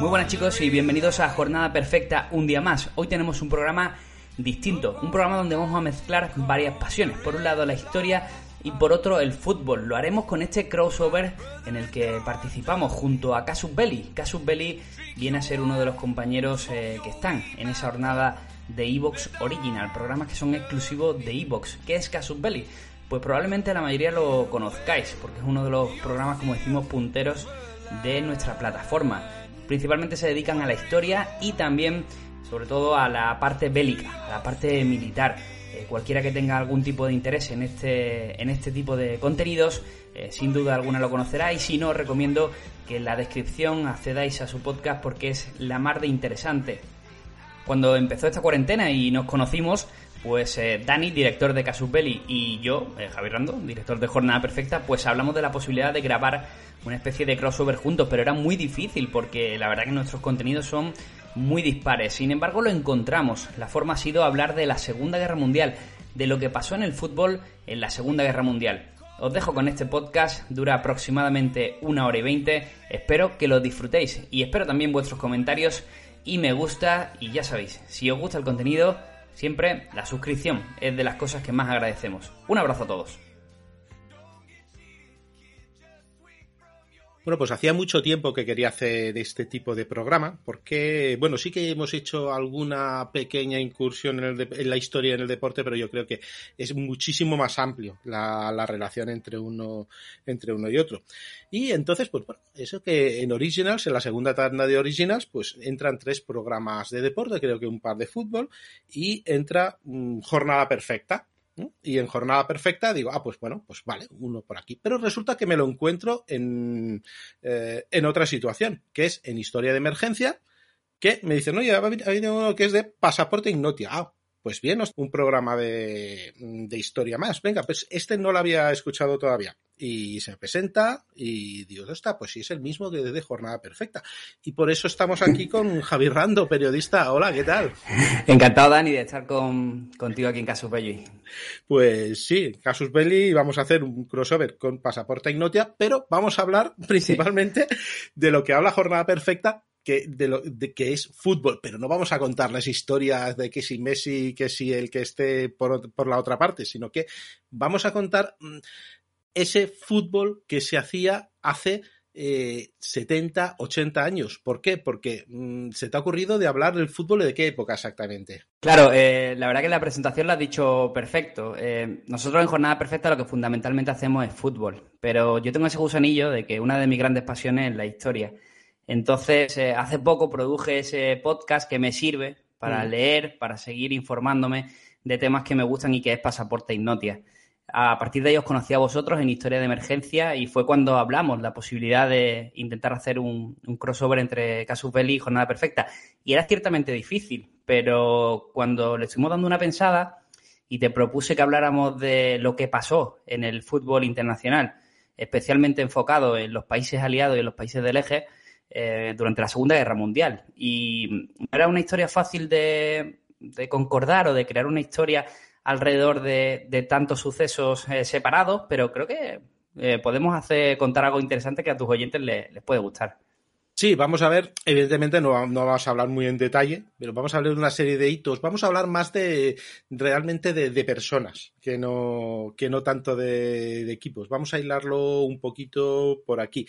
Muy buenas chicos y bienvenidos a Jornada Perfecta un día más. Hoy tenemos un programa distinto, un programa donde vamos a mezclar varias pasiones. Por un lado la historia y por otro el fútbol. Lo haremos con este crossover en el que participamos junto a Casus Belli. Casus Belli viene a ser uno de los compañeros eh, que están en esa jornada de Evox Original, programas que son exclusivos de Evox. ¿Qué es Casus Belli? Pues probablemente la mayoría lo conozcáis, porque es uno de los programas, como decimos, punteros de nuestra plataforma. Principalmente se dedican a la historia y también, sobre todo, a la parte bélica, a la parte militar. Eh, cualquiera que tenga algún tipo de interés en este, en este tipo de contenidos, eh, sin duda alguna lo conocerá y si no, os recomiendo que en la descripción accedáis a su podcast porque es la mar de interesante. Cuando empezó esta cuarentena y nos conocimos, pues eh, Dani, director de Casus Belli, y yo, eh, Javier Rando, director de Jornada Perfecta, pues hablamos de la posibilidad de grabar una especie de crossover juntos, pero era muy difícil porque la verdad que nuestros contenidos son muy dispares. Sin embargo, lo encontramos. La forma ha sido hablar de la Segunda Guerra Mundial, de lo que pasó en el fútbol en la Segunda Guerra Mundial. Os dejo con este podcast, dura aproximadamente una hora y veinte. Espero que lo disfrutéis y espero también vuestros comentarios y me gusta. Y ya sabéis, si os gusta el contenido, siempre la suscripción es de las cosas que más agradecemos. Un abrazo a todos. Bueno, pues hacía mucho tiempo que quería hacer este tipo de programa, porque, bueno, sí que hemos hecho alguna pequeña incursión en, en la historia en el deporte, pero yo creo que es muchísimo más amplio la, la, relación entre uno, entre uno y otro. Y entonces, pues bueno, eso que en Originals, en la segunda tanda de Originals, pues entran tres programas de deporte, creo que un par de fútbol, y entra mmm, Jornada Perfecta, y en jornada perfecta digo, ah, pues bueno, pues vale, uno por aquí. Pero resulta que me lo encuentro en, eh, en otra situación, que es en historia de emergencia, que me dicen, oye, ha habido uno que es de pasaporte ignotia. Pues bien, un programa de, de historia más. Venga, pues este no lo había escuchado todavía y se presenta y digo, ¿dónde está? Pues sí, es el mismo que de Jornada Perfecta. Y por eso estamos aquí con Javier Rando, periodista. Hola, ¿qué tal? Encantado, Dani, de estar con, contigo aquí en Casus Belli. Pues sí, Casus Belli vamos a hacer un crossover con Pasaporte Ignotia, pero vamos a hablar principalmente sí. de lo que habla Jornada Perfecta, que, de lo, de que es fútbol, pero no vamos a contarles historias de que si Messi, que si el que esté por, por la otra parte, sino que vamos a contar ese fútbol que se hacía hace eh, 70, 80 años. ¿Por qué? Porque mmm, se te ha ocurrido de hablar del fútbol de qué época exactamente. Claro, eh, la verdad que la presentación lo has dicho perfecto. Eh, nosotros en Jornada Perfecta lo que fundamentalmente hacemos es fútbol, pero yo tengo ese gusanillo de que una de mis grandes pasiones es la historia. Entonces, eh, hace poco produje ese podcast que me sirve para mm. leer, para seguir informándome de temas que me gustan y que es Pasaporte Ignotia. A partir de ellos conocí a vosotros en Historia de Emergencia y fue cuando hablamos la posibilidad de intentar hacer un, un crossover entre Casus Belli y Jornada Perfecta. Y era ciertamente difícil, pero cuando le estuvimos dando una pensada y te propuse que habláramos de lo que pasó en el fútbol internacional, especialmente enfocado en los países aliados y en los países del eje, eh, durante la Segunda Guerra Mundial. Y no era una historia fácil de, concordar o de crear una historia alrededor de, tantos sucesos eh, separados, pero creo que eh, podemos hacer contar algo interesante que a tus oyentes les, puede gustar. Sí, vamos a ver, evidentemente no, no, vamos a hablar muy en detalle, pero vamos a hablar de una serie de hitos, vamos a hablar más de realmente de personas, que no, que no tanto de, equipos. Vamos a hilarlo un poquito por aquí.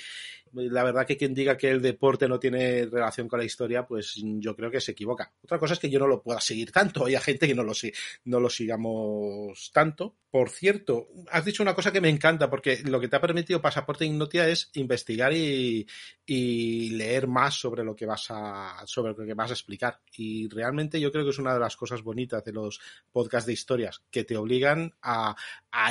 La verdad que quien diga que el deporte no tiene relación con la historia, pues yo creo que se equivoca. Otra cosa es que yo no lo pueda seguir tanto, hay gente que no lo, no lo sigamos tanto. Por cierto, has dicho una cosa que me encanta, porque lo que te ha permitido Pasaporte Ignotia es investigar y, y leer más sobre lo que vas a sobre lo que vas a explicar y realmente yo creo que es una de las cosas bonitas de los podcasts de historias que te obligan a,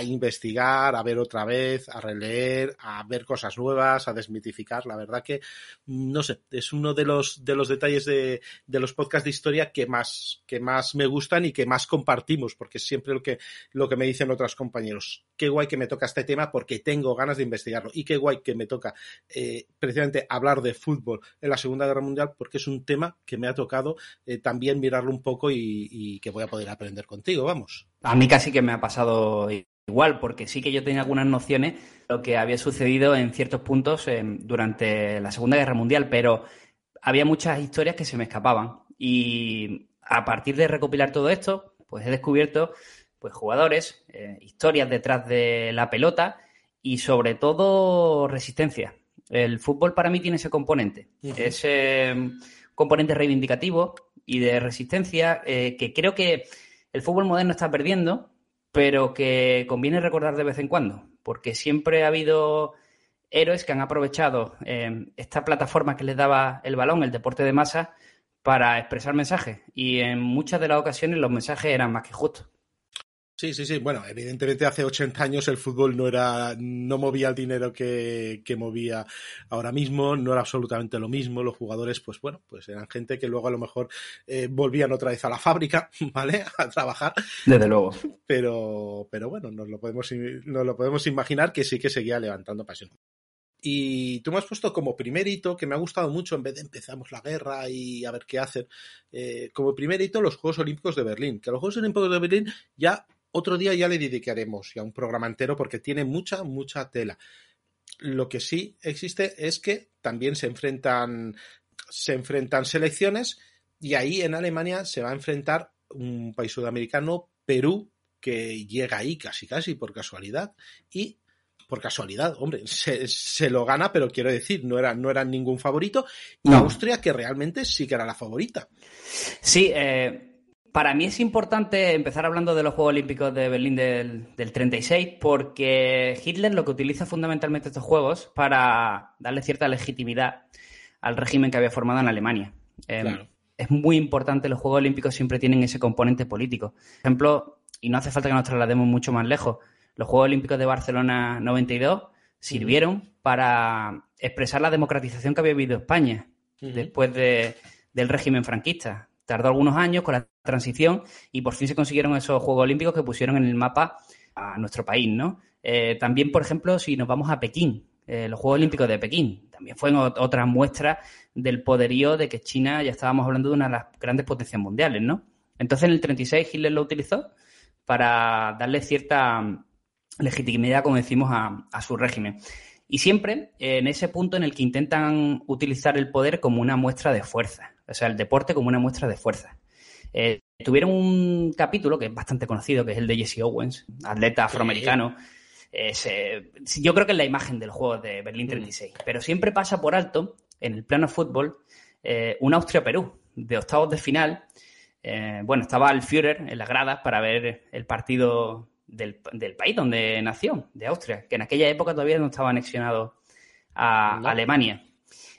investigar, a ver otra vez, a releer, a ver cosas nuevas, a desmitificar. La verdad que no sé, es uno de los de los detalles de, de los podcasts de historia que más que más me gustan y que más compartimos porque es siempre lo que lo que me dicen otros compañeros. Qué guay que me toca este tema porque tengo ganas de investigarlo y qué guay que me toca eh, precisamente hablar de fútbol en la Segunda Guerra Mundial porque es un tema que me ha tocado eh, también mirarlo un poco y, y, que voy a poder aprender contigo, vamos. A mí casi que me ha pasado igual, porque sí que yo tenía algunas nociones de lo que había sucedido en ciertos puntos eh, durante la Segunda Guerra Mundial, pero había muchas historias que se me escapaban. Y a partir de recopilar todo esto, pues he descubierto pues jugadores, eh, historias detrás de la pelota y sobre todo resistencia. El fútbol para mí tiene ese componente, ese componente reivindicativo y de resistencia eh, que creo que el fútbol moderno está perdiendo, pero que conviene recordar de vez en cuando, porque siempre ha habido héroes que han aprovechado eh, esta plataforma que les daba el balón, el deporte de masa, para expresar mensajes. Y en muchas de las ocasiones los mensajes eran más que justos. Sí, sí, sí. Bueno, evidentemente hace 80 años el fútbol no era, no movía el dinero que, movía ahora mismo, no era absolutamente lo mismo. Los jugadores, pues bueno, pues eran gente que luego a lo mejor eh, volvían otra vez a la fábrica, ¿vale? A trabajar. Desde luego. Pero, pero bueno, nos lo podemos, nos lo podemos imaginar que sí que seguía levantando pasión. Y tú me has puesto como primer hito, que me ha gustado mucho, en vez de empezamos la guerra y a ver qué hacen, eh, como primer hito los Juegos Olímpicos de Berlín. Que los Juegos Olímpicos de Berlín ya otro día ya le dedicaremos ya un programa entero porque tiene mucha, mucha tela. Lo que sí existe es que también se enfrentan, se enfrentan selecciones y ahí en Alemania se va a enfrentar un país sudamericano, Perú, que llega ahí casi casi por casualidad y por casualidad, hombre, se, lo gana, pero quiero decir, no era, no era ningún favorito, y Austria, que realmente sí que era la favorita. Sí, eh, para mí es importante empezar hablando de los Juegos Olímpicos de Berlín del, 36, porque Hitler lo que utiliza fundamentalmente estos Juegos para darle cierta legitimidad al régimen que había formado en Alemania. Em, es muy importante, los Juegos Olímpicos siempre tienen ese componente político. Por ejemplo, y no hace falta que nos traslademos mucho más lejos, los Juegos Olímpicos de Barcelona 92 sirvieron para expresar la democratización que había vivido España después del régimen franquista. Tardó algunos años con la transición y por fin se consiguieron esos Juegos Olímpicos que pusieron en el mapa a nuestro país, ¿no? Eh, también, por ejemplo, si nos vamos a Pekín, eh, los Juegos Olímpicos de Pekín, también fue otra muestra del poderío de que China ya estábamos hablando de una de las grandes potencias mundiales, ¿no? Entonces, en el 36 Hitler lo utilizó para darle cierta legitimidad, como decimos, a, su régimen. Y siempre en ese punto en el que intentan utilizar el poder como una muestra de fuerza, o sea, el deporte como una muestra de fuerza. Eh, tuvieron un capítulo que es bastante conocido, que es el de Jesse Owens, atleta afroamericano. yo creo que es la imagen del juego de Berlín 36, mm. pero siempre pasa por alto, en el plano fútbol, eh, un Austria-Perú, de octavos de final. Eh, bueno, estaba el Führer en las gradas para ver el partido del, país donde nació, de Austria, que en aquella época todavía no estaba anexionado a Alemania.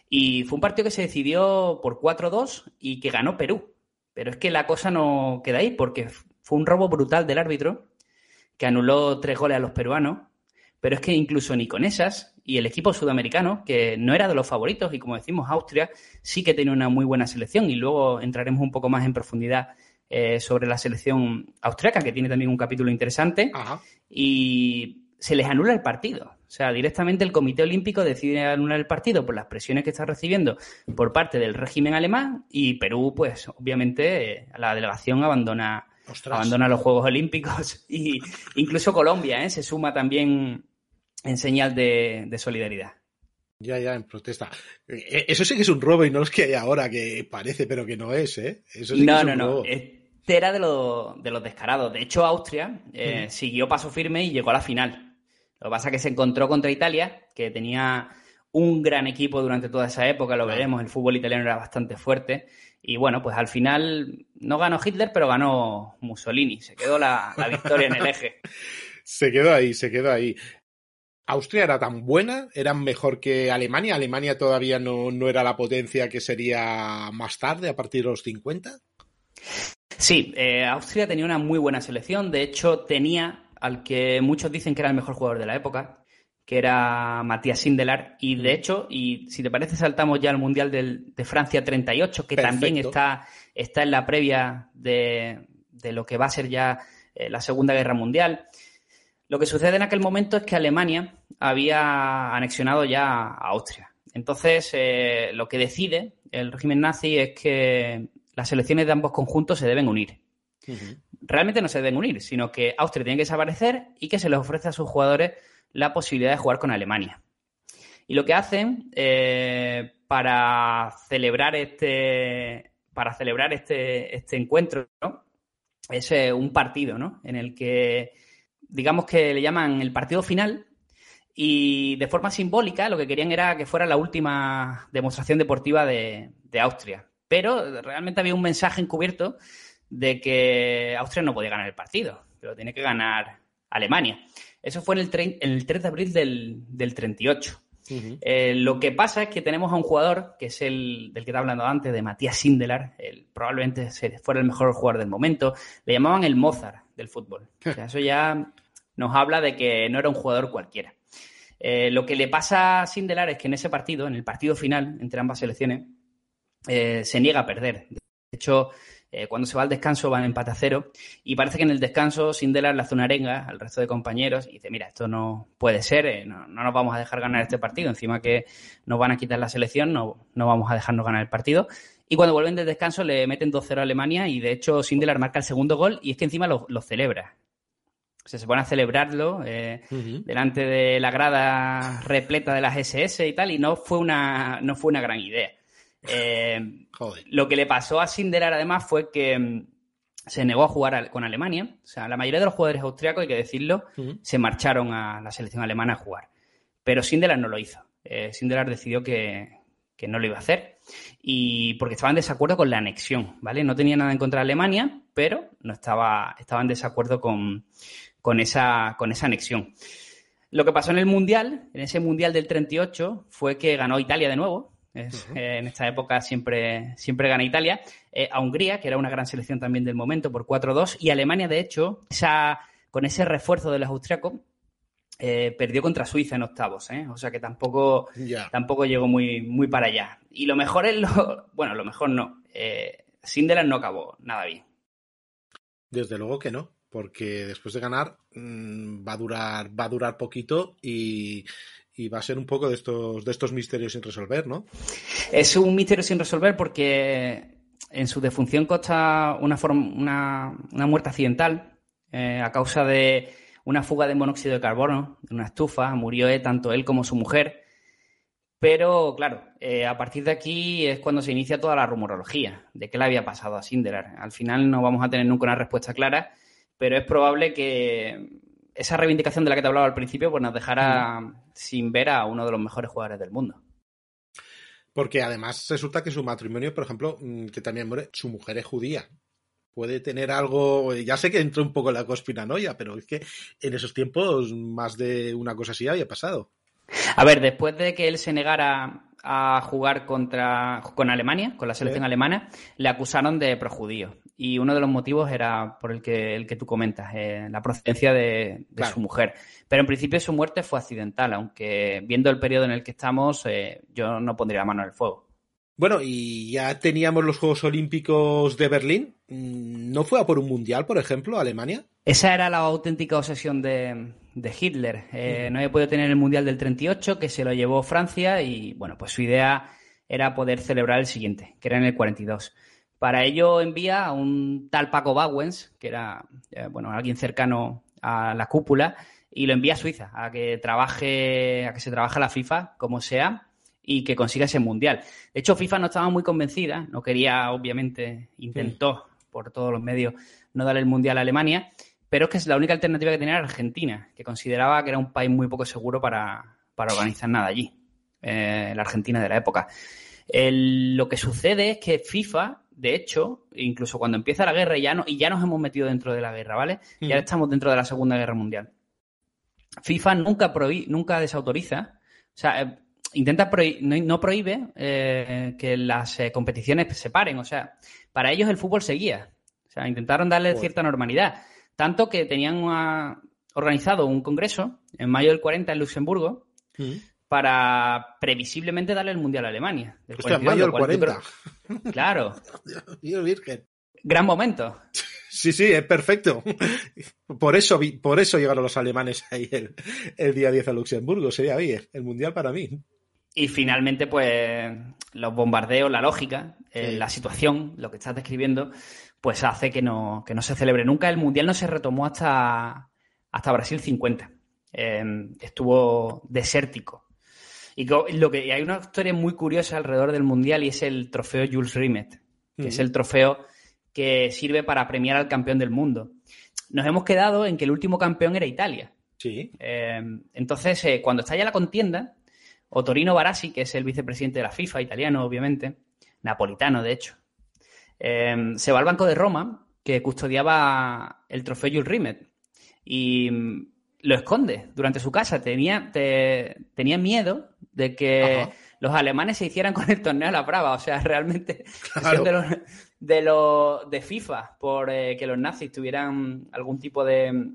Y fue un partido que se decidió por 4-2 y que ganó Perú. Pero es que la cosa no queda ahí, porque fue un robo brutal del árbitro, que anuló tres goles a los peruanos. Pero es que incluso ni con esas, y el equipo sudamericano, que no era de los favoritos, y como decimos, Austria sí que tiene una muy buena selección, y luego entraremos un poco más en profundidad eh, sobre la selección austriaca, que tiene también un capítulo interesante, y se les anula el partido. O sea, directamente el Comité Olímpico decide anular el partido por las presiones que está recibiendo por parte del régimen alemán y Perú, pues obviamente la delegación abandona, abandona los Juegos Olímpicos y incluso Colombia ¿eh? se suma también en señal de, solidaridad. Ya, ya, en protesta. Eh, eso sí que es un robo y no es que hay ahora, que parece, pero que no es, ¿eh? Eso sí no, que es no, no. Era de, de los descarados. De hecho, Austria eh, siguió paso firme y llegó a la final. Lo que pasa es que se encontró contra Italia, que tenía un gran equipo durante toda esa época, lo veremos, el fútbol italiano era bastante fuerte. Y bueno, pues al final no ganó Hitler, pero ganó Mussolini. Se quedó la, victoria en el eje. Se quedó ahí, se quedó ahí. Austria era tan buena, eran mejor que Alemania. Alemania todavía no, no, era la potencia que sería más tarde, a partir de los 50. Sí, eh, Austria tenía una muy buena selección. De hecho, tenía al que muchos dicen que era el mejor jugador de la época, que era Matías Sindelar. Y de hecho, y si te parece, saltamos ya al Mundial de Francia 38, que también está, está en la previa de, lo que va a ser ya eh, la Segunda Guerra Mundial. Lo que sucede en aquel momento es que Alemania había anexionado ya a Austria. Entonces, eh, lo que decide el régimen nazi es que las selecciones de ambos conjuntos se deben unir. Realmente no se deben unir, sino que Austria tiene que desaparecer y que se les ofrece a sus jugadores la posibilidad de jugar con Alemania. Y lo que hacen eh, para celebrar este para celebrar este, este encuentro es eh, un partido, ¿no? En el que digamos que le llaman el partido final y de forma simbólica lo que querían era que fuera la última demostración deportiva de, de Austria. Pero realmente había un mensaje encubierto de que Austria no podía ganar el partido, pero tiene que ganar Alemania. Eso fue en el, el 3 de abril del, del 38. Eh, lo que pasa es que tenemos a un jugador, que es el del que estaba hablando antes, de Matías Sindelar, probablemente fuera el mejor jugador del momento, le llamaban el Mozart del fútbol. O sea, eso ya nos habla de que no era un jugador cualquiera. Eh, lo que le pasa a Sindelar es que en ese partido, en el partido final entre ambas selecciones, eh, se niega a perder. De hecho, eh, cuando se va al descanso van empate a cero y parece que en el descanso Sindelar hace una arenga al resto de compañeros y dice, mira, esto no puede ser, eh, no, nos vamos a dejar ganar este partido, encima que nos van a quitar la selección, no, no vamos a dejarnos ganar el partido. Y cuando vuelven del descanso le meten 2-0 a Alemania y de hecho Sindelar marca el segundo gol y es que encima lo, celebra. O sea, se pone a celebrarlo eh, delante de la grada repleta de las SS y tal, y no fue una, no fue una gran idea. Eh, lo que le pasó a Sindelar además fue que mm, se negó a jugar con Alemania. O sea, la mayoría de los jugadores austriacos, hay que decirlo, se marcharon a la selección alemana a jugar. Pero Sindelar no lo hizo. Eh, Sindelar decidió que, no lo iba a hacer. Y porque estaba en desacuerdo con la anexión, ¿vale? No tenía nada en contra de Alemania, pero no estaba, estaba en desacuerdo con, con, esa, con esa anexión. Lo que pasó en el Mundial, en ese Mundial del 38, fue que ganó Italia de nuevo, eh, en esta época siempre, siempre gana Italia. Eh, a Hungría, que era una gran selección también del momento, por 4-2. Y Alemania, de hecho, esa, con ese refuerzo de los austriacos, eh, perdió contra Suiza en octavos. O sea que tampoco, tampoco llegó muy, muy para allá. Y lo mejor es lo. Bueno, lo mejor no. Sindelar no acabó nada bien. Desde luego que no porque después de ganar mm, va a durar va a durar poquito y, y va a ser un poco de estos, de estos misterios sin resolver, ¿no? Es un misterio sin resolver porque en su defunción consta una, una, una muerte accidental eh, a causa de una fuga de monóxido de carbono de una estufa. Murió eh, tanto él como su mujer. Pero, claro, eh, a partir de aquí es cuando se inicia toda la rumorología de qué le había pasado a Sindelar. Al final no vamos a tener nunca una respuesta clara, pero es probable que esa reivindicación de la que te hablaba al principio, pues nos dejará sin ver a uno de los mejores jugadores del mundo. Porque además resulta que su matrimonio, por ejemplo, mm, que también muere, su mujer es judía. Puede tener algo, ya sé que entró un poco en la conspiranoia, pero es que en esos tiempos más de una cosa así había pasado. A ver, después de que él se negara a jugar contra con Alemania, con la selección alemana, le acusaron de projudío. Y uno de los motivos era por el que, el que tú comentas, eh, la procedencia de, su mujer. Pero en principio su muerte fue accidental, aunque viendo el periodo en el que estamos, eh, yo no pondría la mano en el fuego. Bueno, y ya teníamos los Juegos Olímpicos de Berlín. Mm, ¿No fue a por un mundial, por ejemplo, Alemania? Esa era la auténtica obsesión de, Hitler. Eh, no había podido tener el mundial del 38, que se lo llevó Francia, y bueno, pues su idea era poder celebrar el siguiente, que era en el 42. Para ello envía a un tal Paco Bauens, que era eh, bueno, alguien cercano a la cúpula, y lo envía a Suiza a que trabaje, a que se trabaje la FIFA como sea y que consiga ese mundial. De hecho, FIFA no estaba muy convencida, no quería, obviamente, intentó por todos los medios no darle el mundial a Alemania, pero es que la única alternativa que tenía era Argentina, que consideraba que era un país muy poco seguro para, organizar nada allí, eh, la Argentina de la época. lo que sucede es que FIFA, de hecho, incluso cuando empieza la guerra ya no, y ya nos hemos metido dentro de la guerra, ¿vale? Ya estamos dentro de la Segunda Guerra Mundial. FIFA nunca, nunca desautoriza, o sea, eh, intenta no, prohíbe eh, que las eh, competiciones se paren. O sea, para ellos el fútbol seguía. O sea, intentaron darle cierta normalidad. Tanto que tenían organizado un congreso en mayo del 40 en Luxemburgo mm. para previsiblemente darle el Mundial a Alemania. en mayo del 40. Claro. Dios virgen. Gran momento. Sí, sí, es perfecto. Por eso, por eso llegaron los alemanes ahí el, día 10 a Luxemburgo. Sería bien el mundial para mí. Y finalmente, pues los bombardeos, la lógica, eh, la situación, lo que estás describiendo, pues hace que no, que no se celebre nunca. El Mundial no se retomó hasta, hasta Brasil 50. Em, estuvo desértico. Y lo que hay una historia muy curiosa alrededor del Mundial y es el trofeo Jules Rimet, que es el trofeo que sirve para premiar al campeón del mundo. Nos hemos quedado en que el último campeón era Italia. Sí. Eh, entonces, eh, cuando está ya la contienda, Otorino Barassi, que es el vicepresidente de la FIFA, italiano, obviamente, napolitano, de hecho, eh, se va al Banco de Roma, que custodiaba el trofeo Jules Rimet, y mm, lo esconde durante su casa. Tenía, tenía miedo de que los alemanes se hicieran con el torneo a la brava. O sea, realmente de los, de, los, de FIFA por eh, que los nazis tuvieran algún tipo de,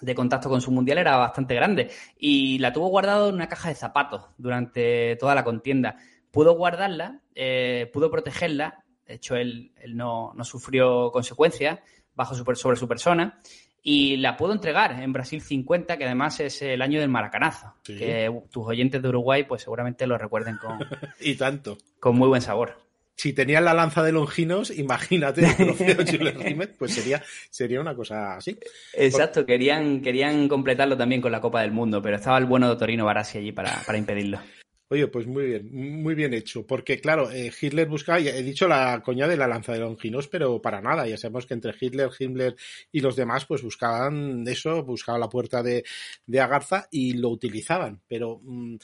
de contacto con su mundial era bastante grande. Y la tuvo guardado en una caja de zapatos durante toda la contienda. Pudo guardarla, eh, pudo protegerla. De hecho, él, no, no, sufrió consecuencias bajo sobre su persona y la puedo entregar en Brasil 50, que además es el año del maracanazo, que tus oyentes de Uruguay pues seguramente lo recuerden con... y tanto. Con muy buen sabor. Si tenían la lanza de Longinos, imagínate el trofeo Jules pues sería, sería una cosa así. Exacto, querían, querían completarlo también con la Copa del Mundo, pero estaba el bueno de Torino Barassi allí para, para impedirlo. Oye, pues muy bien, muy bien hecho. Porque, claro, eh, Hitler buscaba, he dicho la coña de la lanza de Longinos, pero para nada. Ya sabemos que entre Hitler, Himmler y los demás, pues buscaban eso, buscaban la puerta de, de Agarza y lo utilizaban. Pero mm,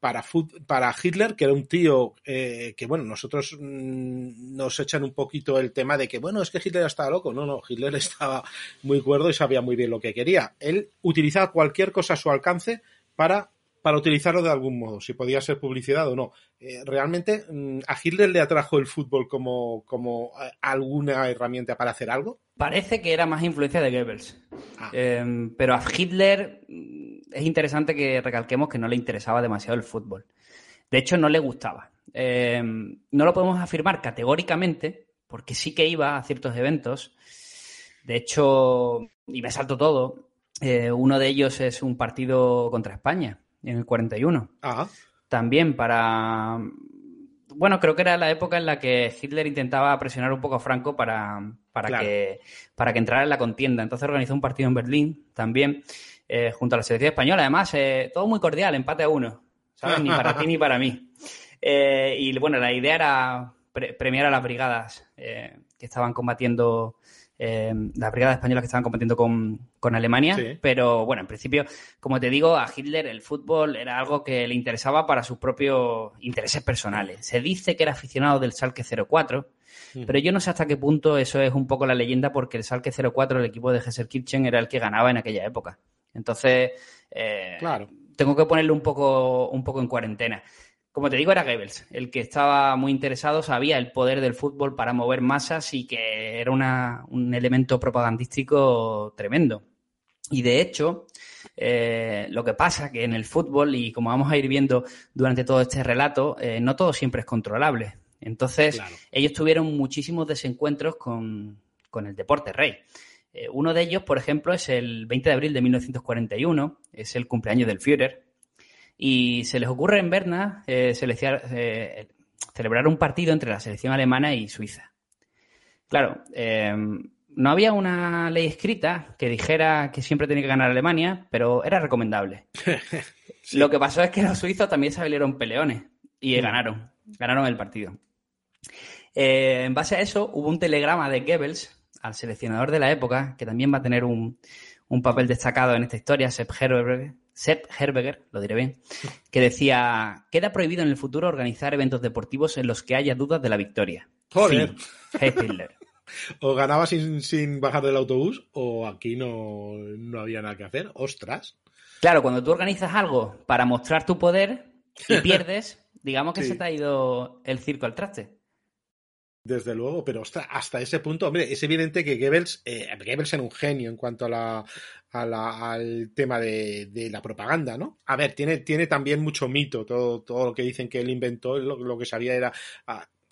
para, para Hitler, que era un tío eh, que, bueno, nosotros mm, nos echan un poquito el tema de que, bueno, es que Hitler estaba loco. No, no, Hitler estaba muy cuerdo y sabía muy bien lo que quería. Él utilizaba cualquier cosa a su alcance para para utilizarlo de algún modo, si podía ser publicidad o no. Eh, realmente, mm, ¿a Hitler le atrajo el fútbol como, como eh, alguna herramienta para hacer algo? Parece que era más influencia de Goebbels. Ah. Pero a Hitler es interesante que recalquemos que no le interesaba demasiado el fútbol. De hecho, no le gustaba. Em, no lo podemos afirmar categóricamente, porque sí que iba a ciertos eventos. De hecho, y me salto todo, eh, uno de ellos es un partido contra España en el 41. Ah. También para... Bueno, creo que era la época en la que Hitler intentaba presionar un poco a Franco para, para, que, para que entrara en la contienda. Entonces organizó un partido en Berlín también, eh, junto a la selección española. Además, eh, todo muy cordial, empate a uno. ¿Sabes? Ni para ti ni para mí. Eh, y bueno, la idea era premiar a las brigadas que estaban combatiendo las brigadas españolas que estaban combatiendo con, Alemania, pero bueno, en principio, como te digo, a Hitler el fútbol era algo que le interesaba para sus propios intereses personales. Se dice que era aficionado del Salque 04, pero yo no sé hasta qué punto eso es un poco la leyenda porque el Salque 04, el equipo de Kirchen, era el que ganaba en aquella época. Entonces, eh, claro. tengo que ponerlo un poco, un poco en cuarentena como te digo, era Goebbels, el que estaba muy interesado, sabía el poder del fútbol para mover masas y que era un elemento propagandístico tremendo. Y de hecho, eh, lo que pasa que en el fútbol, y como vamos a ir viendo durante todo este relato, eh, no todo siempre es controlable. Entonces, ellos tuvieron muchísimos desencuentros con, el deporte rey. Eh, uno de ellos, por ejemplo, es el 20 de abril de 1941, es el cumpleaños del Führer, y se les ocurre en Berna eh, eh, celebrar un partido entre la selección alemana y Suiza. Claro, no había una ley escrita que dijera que siempre tenía que ganar Alemania, pero era recomendable. Lo que pasó es que los suizos también se salieron peleones y mm. ganaron, ganaron el partido. en base a eso, hubo un telegrama de Goebbels al seleccionador de la época, que también va a tener un, un papel destacado en esta historia, Sepp Herberger, Sepp Herberger, lo diré bien, que decía, queda prohibido en el futuro organizar eventos deportivos en los que haya dudas de la victoria. Joder. O ganaba sin, sin, bajar del autobús o aquí no, no había nada que hacer. Ostras. Claro, cuando tú organizas algo para mostrar tu poder y pierdes, digamos que se te ha ido el circo al traste. Desde luego, pero hasta ese punto, hombre, es evidente que Goebbels, eh, Goebbels era un genio en cuanto a la, al tema de, la propaganda, ¿no? A ver, tiene, tiene también mucho mito, todo, todo lo que dicen que él inventó, lo, que sabía era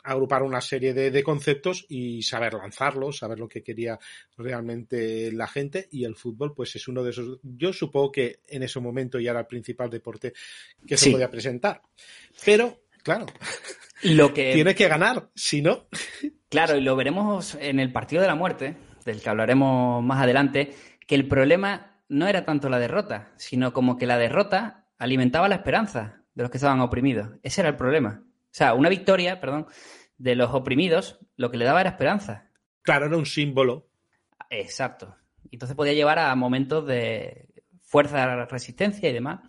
agrupar una serie de, conceptos y saber lanzarlos, saber lo que quería realmente la gente y el fútbol pues es uno de esos, yo supongo que en ese momento ya era el principal deporte que se podía presentar, pero claro, lo que... Tiene que ganar, si no. Claro, y lo veremos en el partido de la muerte, del que hablaremos más adelante, que el problema no era tanto la derrota, sino como que la derrota alimentaba la esperanza de los que estaban oprimidos. Ese era el problema. O sea, una victoria, perdón, de los oprimidos, lo que le daba era esperanza. Claro, era un símbolo. Exacto. Entonces podía llevar a momentos de fuerza, resistencia y demás,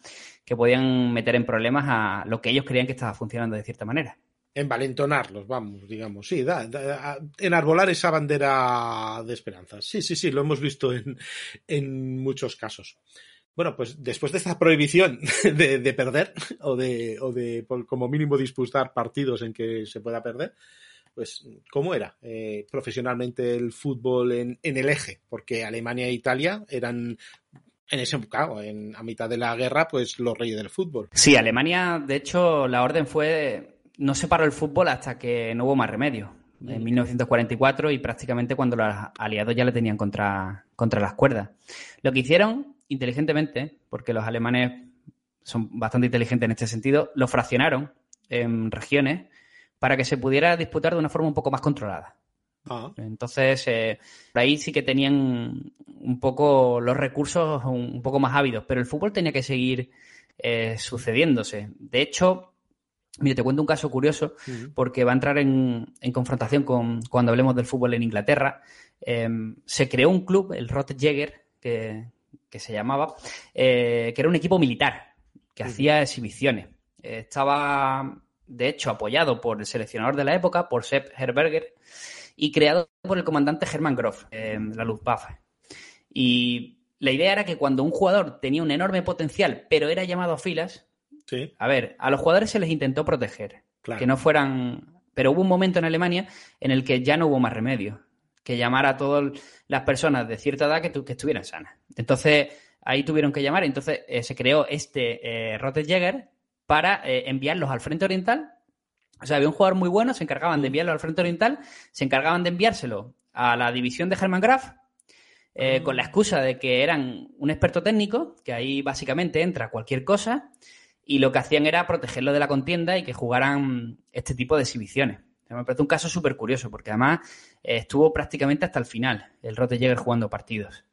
que podían meter en problemas a lo que ellos creían que estaba funcionando de cierta manera. Envalentonarlos, vamos, digamos. Sí, da, enarbolar esa bandera de esperanza. Sí, sí, sí, lo hemos visto en, en muchos casos. Bueno, pues después de esta prohibición de, perder o de, o de como mínimo disputar partidos en que se pueda perder, pues cómo era eh, profesionalmente el fútbol en, en, el eje, porque Alemania e Italia eran en ese claro, en, a mitad de la guerra, pues los reyes del fútbol. Sí, Alemania, de hecho, la orden fue no se paró el fútbol hasta que no hubo más remedio en 1944 y prácticamente cuando los aliados ya le tenían contra, contra las cuerdas. Lo que hicieron inteligentemente, porque los alemanes son bastante inteligentes en este sentido, lo fraccionaron en regiones para que se pudiera disputar de una forma un poco más controlada. Ah. Entonces, eh, por ahí sí que tenían un poco los recursos un, poco más ávidos, pero el fútbol tenía que seguir eh, sucediéndose. De hecho, mire, te cuento un caso curioso, porque va a entrar en, confrontación con cuando hablemos del fútbol en Inglaterra. Em, se creó un club, el Rotjäger, que, que se llamaba, eh, que era un equipo militar que hacía exhibiciones. estaba, de hecho, apoyado por el seleccionador de la época, por Sepp Herberger, y creado por el comandante Hermann Groff, eh, la Luftwaffe. Y la idea era que cuando un jugador tenía un enorme potencial, pero era llamado a filas, a ver, a los jugadores se les intentó proteger, que no fueran... Pero hubo un momento en Alemania en el que ya no hubo más remedio que llamar a todas las personas de cierta edad que, que estuvieran sanas. Entonces, ahí tuvieron que llamar. Entonces, eh, se creó este eh, Jäger para eh, enviarlos al Frente Oriental. O sea, había un jugador muy bueno, se encargaban de enviarlo al Frente Oriental, se encargaban de enviárselo a la división de Hermann Graf, eh, con la excusa de que eran un experto técnico, que ahí básicamente entra cualquier cosa, y lo que hacían era protegerlo de la contienda y que jugaran este tipo de exhibiciones. Me parece un caso súper curioso, porque además eh, estuvo prácticamente hasta el final el Jäger jugando partidos.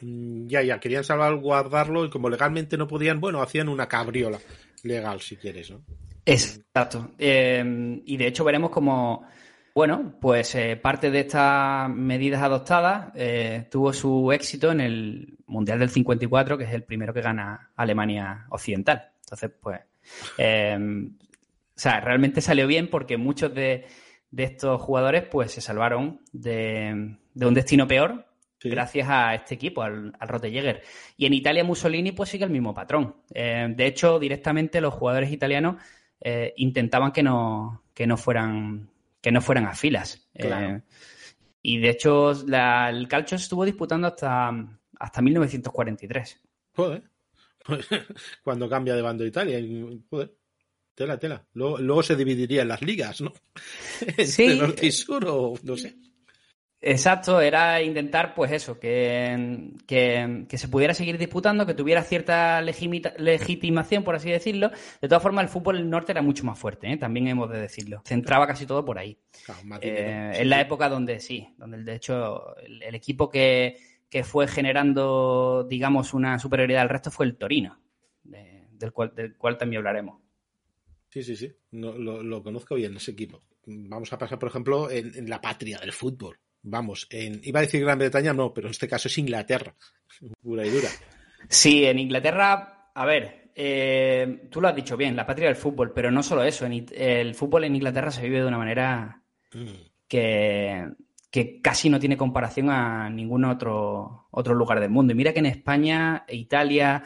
Mm, ya, ya, querían salvaguardarlo y como legalmente no podían, bueno, hacían una cabriola legal, si quieres, ¿no? Exacto. Em, y de hecho veremos como, bueno, pues eh, parte de estas medidas adoptadas eh, tuvo su éxito en el Mundial del 54, que es el primero que gana Alemania Occidental. Entonces, pues, em, o sea, realmente salió bien porque muchos de, estos jugadores pues se salvaron de, un destino peor gracias a este equipo, al, al Jäger. Y en Italia Mussolini pues sigue el mismo patrón. Eh, de hecho, directamente los jugadores italianos eh, intentaban que no, que no fueran que no fueran a filas. Eh, y de hecho, el calcio estuvo disputando hasta, hasta 1943. Joder. Cuando cambia de bando Italia. Joder. Tela, tela. Luego, se dividiría en las ligas, ¿no? Sí. norte y sur o no sé. Exacto, era intentar, pues eso, que, que, se pudiera seguir disputando, que tuviera cierta legitimación, por así decirlo. De todas formas, el fútbol del norte era mucho más fuerte, ¿eh? también hemos de decirlo. Centraba casi todo por ahí. Eh, en la época donde sí, donde de hecho el, equipo que, fue generando, digamos, una superioridad al resto fue el Torino, del, cual, del cual también hablaremos. Sí, sí, sí. lo, conozco bien ese equipo. Vamos a pasar, por ejemplo, en, la patria del fútbol. Vamos, en, iba a decir Gran Bretaña, no, pero en este caso es Inglaterra. Pura y dura. Sí, en Inglaterra, a ver, eh, tú lo has dicho bien, la patria del fútbol, pero no solo eso. el fútbol en Inglaterra se vive de una manera mm. que, que casi no tiene comparación a ningún otro, otro lugar del mundo. Y mira que en España, e Italia,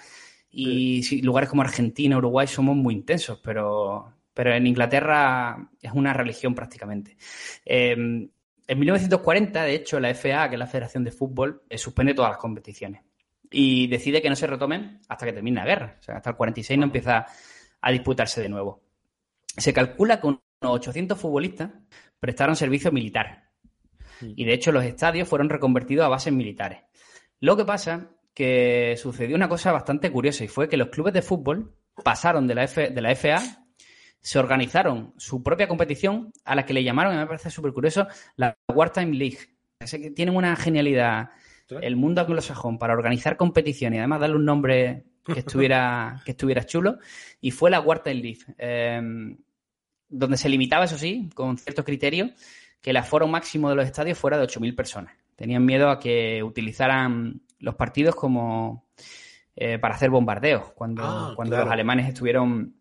y lugares como Argentina, Uruguay somos muy intensos, pero, pero en Inglaterra es una religión prácticamente. Em, en 1940, de hecho, la FA, que es la Federación de Fútbol, eh, suspende todas las competiciones y decide que no se retomen hasta que termine la guerra. O sea, hasta el 46 no empieza a disputarse de nuevo. Se calcula que unos 800 futbolistas prestaron servicio militar. Y de hecho, los estadios fueron reconvertidos a bases militares. Lo que pasa que sucedió una cosa bastante curiosa y fue que los clubes de fútbol pasaron de la, de la FA, se organizaron su propia competición a la que le llamaron, y me parece súper curioso, la Wartime League. tienen una genialidad el mundo anglosajón para organizar competición y además darle un nombre que estuviera, que estuviera chulo. Y fue la Wartime Leaf, em, donde se limitaba, eso sí, con ciertos criterios, que el aforo máximo de los estadios fuera de 8.000 personas. Tenían miedo a que utilizaran los partidos como eh, para hacer bombardeos, cuando, Ah, cuando claro. los alemanes estuvieron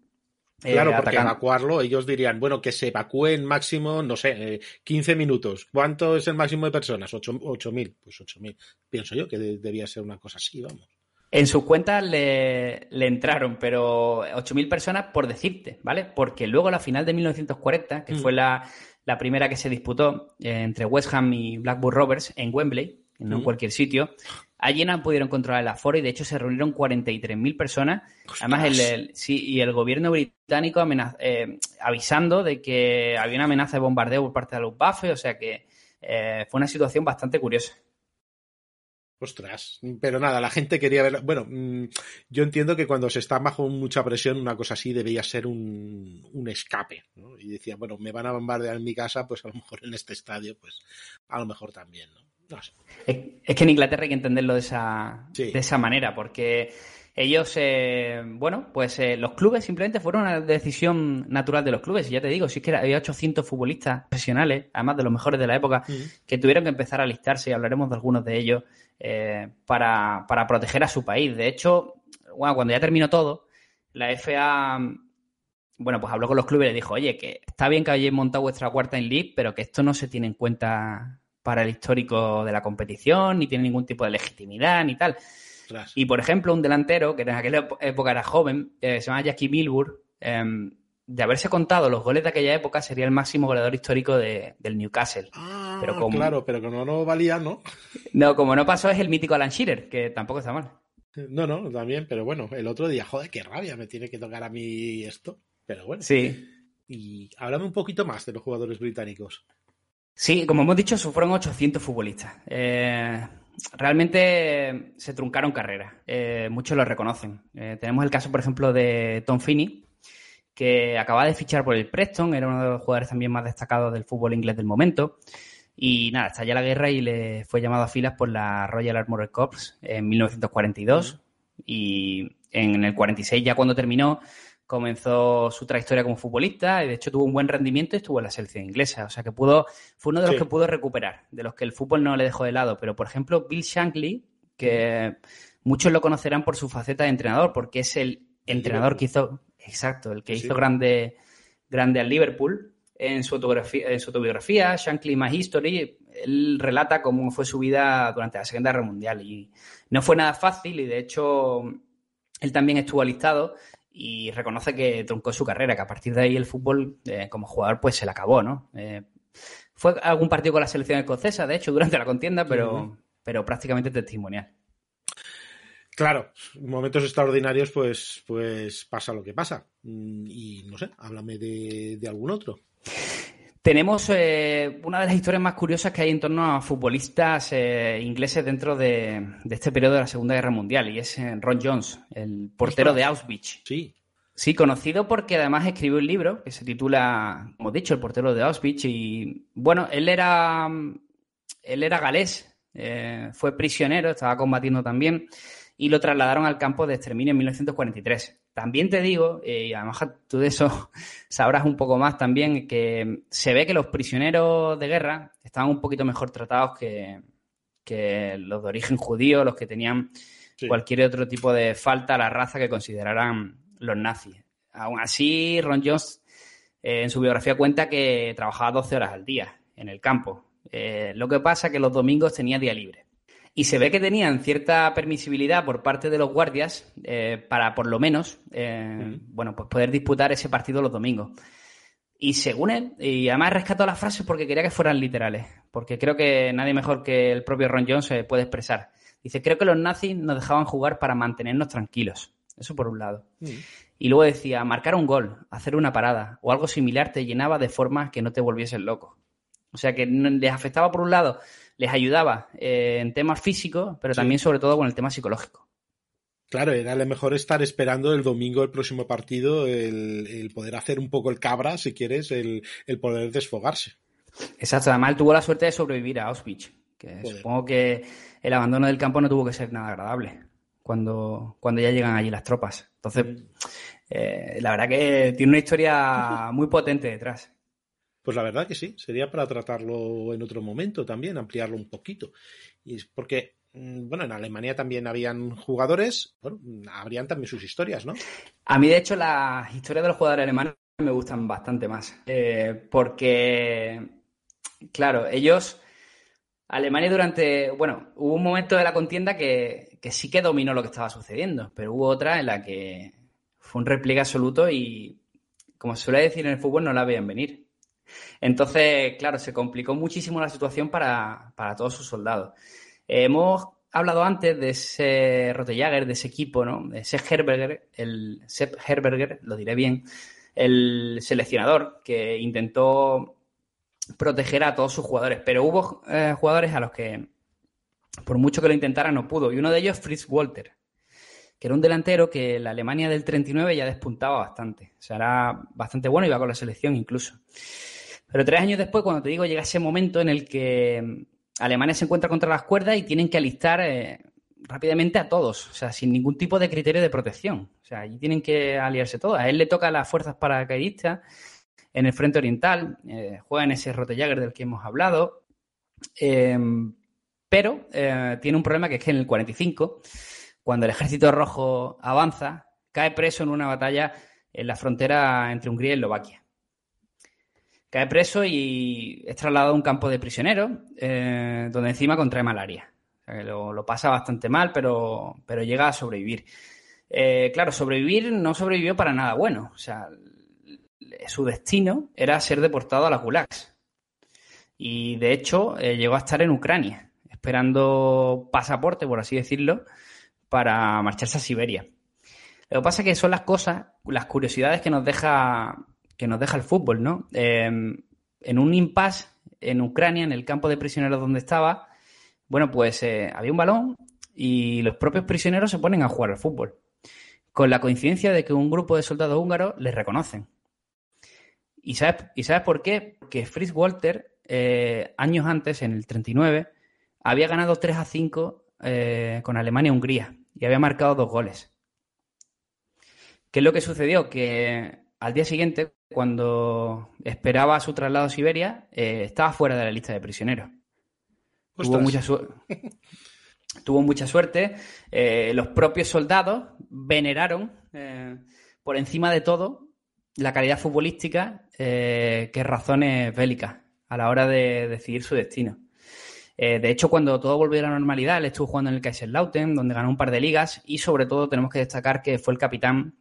eh, Claro, porque atacando. evacuarlo, ellos dirían, bueno, que se evacúen máximo, no sé, eh, 15 minutos. ¿Cuánto es el máximo de personas? Ocho- 8.000. Pues 8.000. Pienso yo que de- debía ser una cosa así, vamos. En sus cuentas le, le entraron, pero 8.000 personas por decirte, ¿vale? Porque luego la final de 1940, que Mm. fue la, la primera que se disputó eh, entre West Ham y Blackburn Rovers en Wembley, no en Mm. cualquier sitio, allí no pudieron controlar el aforo y de hecho se reunieron 43.000 personas. Además, el, el- sí, y el gobierno británico amenaz- eh, avisando de que había una amenaza de bombardeo por parte de los Luftwaffe, o sea que eh, fue una situación bastante curiosa. Ostras, pero nada, la gente quería ver. Bueno, mm, yo entiendo que cuando se está bajo mucha presión, una cosa así debía ser un, un escape. ¿no? Y decía, bueno, me van a bombardear en mi casa, pues a lo mejor en este estadio, pues a lo mejor también, ¿no? No sé. Es, es que en Inglaterra hay que entenderlo de esa, Sí. de esa manera, porque ellos, eh, bueno, pues eh, los clubes simplemente fueron una decisión natural de los clubes. Y ya te digo, si es que había 800 futbolistas profesionales, además de los mejores de la época, que tuvieron que empezar a alistarse, y hablaremos de algunos de ellos, eh, para, para proteger a su país. De hecho, bueno, cuando ya terminó todo, la FA, bueno, pues habló con los clubes y les dijo, oye, que está bien que hayáis montado vuestra cuarta en League, pero que esto no se tiene en cuenta para el histórico de la competición, ni tiene ningún tipo de legitimidad, ni tal. Ostras. Y, por ejemplo, un delantero, que en aquella época era joven, eh, se llama Jackie Milburn, em, de haberse contado los goles de aquella época, sería el máximo goleador histórico de- del Newcastle. Ah, Pero como- claro, pero como no valía, ¿no? No, como no pasó, es el mítico Alan Shearer, que tampoco está mal. No, no, también, pero bueno, el otro día, joder, qué rabia, me tiene que tocar a mí esto. Pero bueno. Sí. Y háblame un poquito más de los jugadores británicos. Sí, como hemos dicho, fueron 800 futbolistas. Eh, realmente se truncaron carreras. Eh, muchos lo reconocen. Eh, tenemos el caso, por ejemplo, de Tom Finney, que acaba de fichar por el Preston, era uno de los jugadores también más destacados del fútbol inglés del momento. Y nada, estalló la guerra y le fue llamado a filas por la Royal Armoured Corps en 1942. Y en el 46, ya cuando terminó, comenzó su trayectoria como futbolista y de hecho tuvo un buen rendimiento y estuvo en la selección inglesa. O sea que pudo, fue uno de los Sí. que pudo recuperar, de los que el fútbol no le dejó de lado. Pero, por ejemplo, Bill Shankly, que muchos lo conocerán por su faceta de entrenador, porque es el entrenador que hizo, exacto, el que Sí, hizo grande, grande al Liverpool. En su, autografía, en su autobiografía, Shankly My History, él relata cómo fue su vida durante la Segunda Guerra Mundial. Y no fue nada fácil y, de hecho, él también estuvo alistado y reconoce que truncó su carrera, que a partir de ahí el fútbol eh, como jugador pues se le acabó, ¿no? Eh, fue algún partido con la selección escocesa, de hecho, durante la contienda, pero, pero prácticamente testimonial. Claro, en momentos extraordinarios, pues, pues pasa lo que pasa. Mm, Y no sé, háblame de, de algún otro. Tenemos eh, una de las historias más curiosas que hay en torno a futbolistas eh, ingleses dentro de, de este periodo de la Segunda Guerra Mundial, y es eh, Ron Jones, el portero de Auschwitz. Sí, Sí, conocido porque además escribió un libro que se titula, como he dicho, El portero de Auschwitz. Y bueno, él era, él era galés, eh, fue prisionero, estaba combatiendo también, y lo trasladaron al campo de exterminio en 1943. También te digo, eh, y además tú de eso sabrás un poco más también, que se ve que los prisioneros de guerra estaban un poquito mejor tratados que, que los de origen judío, los que tenían sí. cualquier otro tipo de falta a la raza que consideraran los nazis. Aún así, Ron Jones eh, en su biografía cuenta que trabajaba 12 horas al día en el campo. Eh, lo que pasa que los domingos tenía día libre. Y se ve que tenían cierta permisibilidad por parte de los guardias eh, para, por lo menos, eh, bueno, pues poder disputar ese partido los domingos. Y según él, y además rescató las frases porque quería que fueran literales, porque creo que nadie mejor que el propio Ron Jones se puede expresar. Dice, creo que los nazis nos dejaban jugar para mantenernos tranquilos. Eso por un lado. Y luego decía, marcar un gol, hacer una parada o algo similar te llenaba de forma que no te volviesen loco. O sea que les afectaba por un lado, les ayudaba eh, en temas físicos, pero Sí. también sobre todo con el tema psicológico. Claro, era lo mejor estar esperando el domingo el próximo partido, el, el poder hacer un poco el cabra, si quieres, el, el poder desfogarse. Exacto, además él tuvo la suerte de sobrevivir a Auschwitz, que Joder. supongo que el abandono del campo no tuvo que ser nada agradable. cuando, cuando ya llegan allí las tropas. Entonces, mm. eh, la verdad que tiene una historia muy potente detrás. Pues la verdad que sí, sería para tratarlo en otro momento también, ampliarlo un poquito. Y es porque, mm, bueno, en Alemania también habían jugadores, bueno, habrían también sus historias, ¿no? A mí, de hecho, las historias de los jugadores alemanes me gustan bastante más. Eh, porque, claro, ellos Alemania durante, bueno, hubo un momento de la contienda que, sí que dominó lo que estaba sucediendo, pero hubo otra en la que fue un repliegue absoluto y, como se suele decir en el fútbol, no la veían venir. Entonces, claro, se complicó muchísimo la situación para, todos sus soldados. hemos hablado antes de ese Rotejager, de ese equipo, ¿no? Ese Herberger, el Sepp Herberger, lo diré bien, el seleccionador que intentó proteger a todos sus jugadores. Pero hubo eh, jugadores a los que, por mucho que lo intentara, no pudo. Y uno de ellos, Fritz Walter, que era un delantero que la Alemania del 39 ya despuntaba bastante. O sea, era bastante bueno, iba con la selección incluso. Pero tres años después, cuando te digo, llega ese momento en el que mm, Alemania se encuentra contra las cuerdas y tienen que alistar eh, rápidamente a todos, o sea, sin ningún tipo de criterio de protección. O sea, allí tienen que aliarse todos. A él le toca las fuerzas paracaidistas en el frente oriental, eh, juega en ese Rotejagger del que hemos hablado, em, pero eh, tiene un problema que es que en el 45, cuando el ejército rojo avanza, cae preso en una batalla en la frontera entre Hungría y Eslovaquia. Cae preso y es trasladado a un campo de prisioneros, eh, donde encima contrae malaria. lo, pasa bastante mal, pero, pero llega a sobrevivir. claro, sobrevivir no sobrevivió para nada bueno. O sea, su destino era ser deportado a las gulags. Y de hecho eh, llegó a estar en Ucrania, esperando pasaporte, por así decirlo, para marcharse a Siberia. Lo que pasa es que son las cosas, las curiosidades que nos deja, que nos deja el fútbol, ¿no? Em, en un impasse en Ucrania, en el campo de prisioneros donde estaba, bueno, pues eh, había un balón y los propios prisioneros se ponen a jugar al fútbol. Con la coincidencia de que un grupo de soldados húngaros les reconocen. ¿Y sabes, ¿Y sabes por qué? Porque Fritz Walter, eh, años antes, en el 39, había ganado 3 a 5 eh, con Alemania-Hungría y había marcado dos goles. ¿Qué es lo que sucedió? Que al día siguiente, cuando esperaba su traslado a Siberia, eh, estaba fuera de la lista de prisioneros. Tuvo mucha, tuvo mucha, suerte. los propios soldados veneraron por encima de todo la calidad futbolística eh, que razones bélicas a la hora de decidir su destino. Eh, de hecho, cuando todo volvió a la normalidad, él estuvo jugando en el Kaiserslautern, donde ganó un par de ligas y sobre todo tenemos que destacar que fue el capitán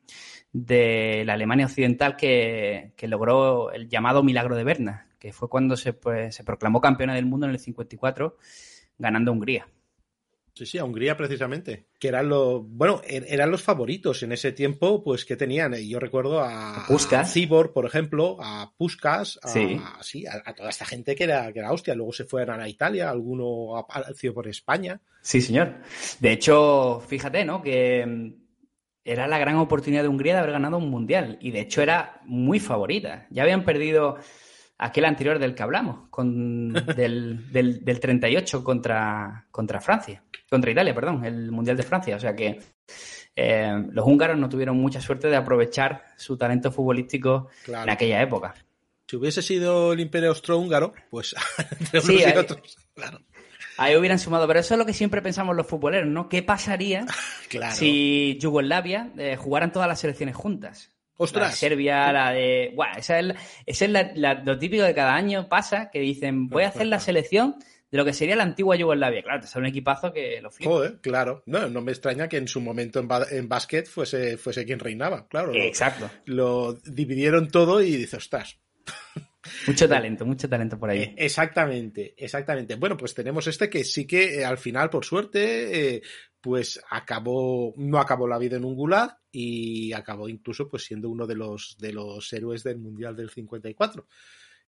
de la Alemania Occidental que, logró el llamado milagro de Berna, que fue cuando se, pues, se proclamó campeona del mundo en el 54, ganando Hungría. Sí, sí, a Hungría precisamente, que eran los, bueno, er, eran los favoritos en ese tiempo, pues que tenían, yo recuerdo a, Puskas. Cibor, por ejemplo, a Puskas, a, sí. a, toda esta gente que era, que era Austria, luego se fueron a Italia, alguno apareció por España. Sí, señor. De hecho, fíjate, ¿no? Que era la gran oportunidad de Hungría de haber ganado un mundial y de hecho era muy favorita. Ya habían perdido aquel anterior del que hablamos, con, del, del, del 38 contra, contra Francia contra Italia, perdón, el Mundial de Francia. O sea que eh, los húngaros no tuvieron mucha suerte de aprovechar su talento futbolístico en aquella época. Si hubiese sido el Imperio Austrohúngaro, pues entre unos y otros, claro. Ahí hubieran sumado, pero eso es lo que siempre pensamos los futboleros, ¿no? ¿Qué pasaría si Yugoslavia eh, jugaran todas las selecciones juntas? ¡Ostras! La de Serbia, la de. Bueno, esa es, esa es lo típico de cada año pasa, que dicen, voy a hacer la selección de lo que sería la antigua Yugoslavia. Claro, te sale un equipazo que lo flipa. Joder, claro. No, no me extraña que en su momento en, en básquet fuese, fuese quien reinaba, claro. Exacto. Lo, dividieron todo y dices, ostras. Mucho talento, mucho talento por ahí. Eh, exactamente, exactamente. Bueno, pues tenemos este que sí que eh, al final, por suerte, eh, pues acabó, no acabó la vida en un gulag y acabó incluso pues siendo uno de los, de los héroes del Mundial del 54.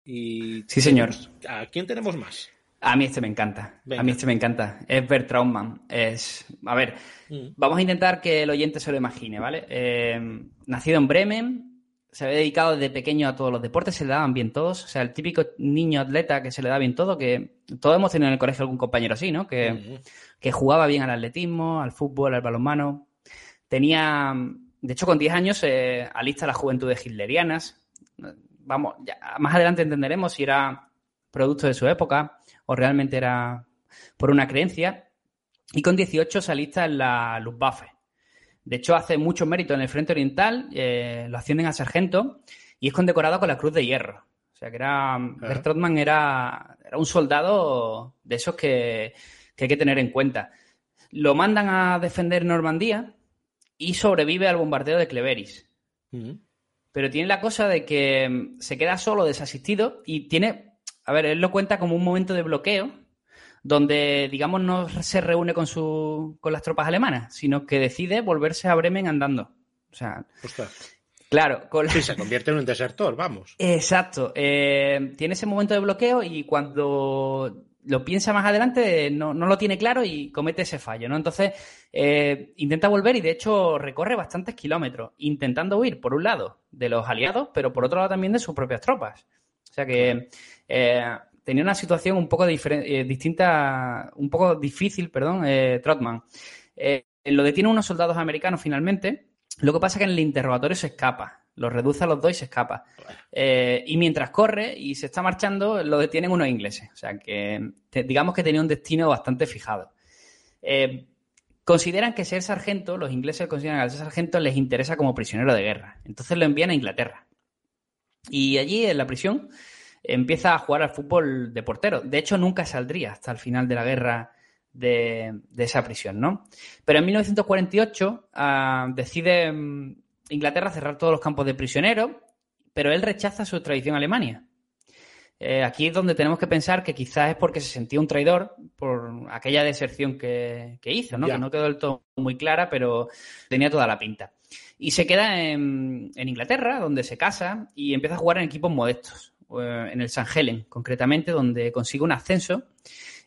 Y sí, señor. ¿A quién tenemos más? A mí este me encanta. A mí este me encanta. Es Bert Trautmann. Es, a ver, mm. vamos a intentar que el oyente se lo imagine, ¿vale? Eh, nacido en Bremen, se había dedicado desde pequeño a todos los deportes, se le daban bien todos. O sea, el típico niño atleta que se le da bien todo, que todos hemos tenido en el colegio algún compañero así, ¿no? Que, que jugaba bien al atletismo, al fútbol, al balonmano. Tenía, de hecho, con 10 años eh, alista las juventudes hitlerianas. Vamos, ya, más adelante entenderemos si era producto de su época o realmente era por una creencia. Y con 18 se alista en la Luftwaffe. De hecho, hace mucho mérito en el Frente Oriental, eh, lo ascienden a sargento y es condecorado con la Cruz de Hierro. O sea que era. Bert Trotman era, era un soldado de esos que, que hay que tener en cuenta. Lo mandan a defender Normandía y sobrevive al bombardeo de Cleveris. Pero tiene la cosa de que mm, se queda solo, desasistido, y tiene, a ver, él lo cuenta como un momento de bloqueo, donde, digamos, no se reúne con, su, con las tropas alemanas, sino que decide volverse a Bremen andando. O sea, claro. Con Sí, se convierte en un desertor, vamos. Exacto. Eh, tiene ese momento de bloqueo y cuando lo piensa más adelante, no, no, lo tiene claro y comete ese fallo, ¿no? Entonces, eh, intenta volver y de hecho recorre bastantes kilómetros, intentando huir, por un lado, de los aliados, pero por otro lado también de sus propias tropas. O sea que eh, tenía una situación un poco eh, distinta, un poco difícil, perdón, Trotman. lo detiene unos soldados americanos finalmente. Lo que pasa es que en el interrogatorio se escapa los reduce a los dos y se escapa. Eh, y mientras corre y se está marchando, lo detienen unos ingleses. O sea que digamos que tenía un destino bastante fijado. Eh, consideran que ser sargento, los ingleses consideran que ser sargento les interesa como prisionero de guerra. Entonces lo envían a Inglaterra. Y allí, en la prisión, empieza a jugar al fútbol de portero. De hecho, nunca saldría hasta el final de la guerra de, esa prisión, ¿no? Pero en 1948 ah, decide mm, Inglaterra cerrar todos los campos de prisioneros, pero él rechaza su tradición a Alemania. Eh, aquí es donde tenemos que pensar que quizás es porque se sentía un traidor por aquella deserción que, hizo, ¿no? Que no quedó del todo muy clara, pero tenía toda la pinta. Y se queda en, Inglaterra, donde se casa y empieza a jugar en equipos modestos, en el San Helen, concretamente, donde consigue un ascenso.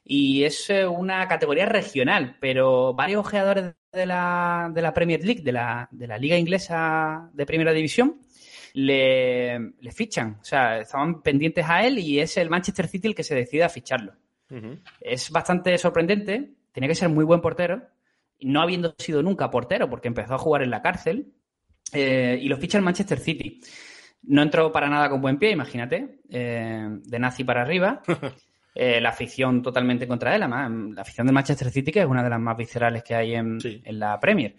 Y es eh, una categoría regional, pero varios ojeadores de la, de la Premier League, de la, de la Liga Inglesa de Primera División, le, le, fichan. O sea, estaban pendientes a él y es el Manchester City el que se decide a ficharlo. Es bastante sorprendente. Tenía que ser muy buen portero. No habiendo sido nunca portero, porque empezó a jugar en la cárcel. Eh, y lo ficha el Manchester City. No entró para nada con buen pie, imagínate. Eh, de nazi para arriba. Eh, la afición totalmente contra él. la afición de Manchester City, que es una de las más viscerales que hay en, la Premier.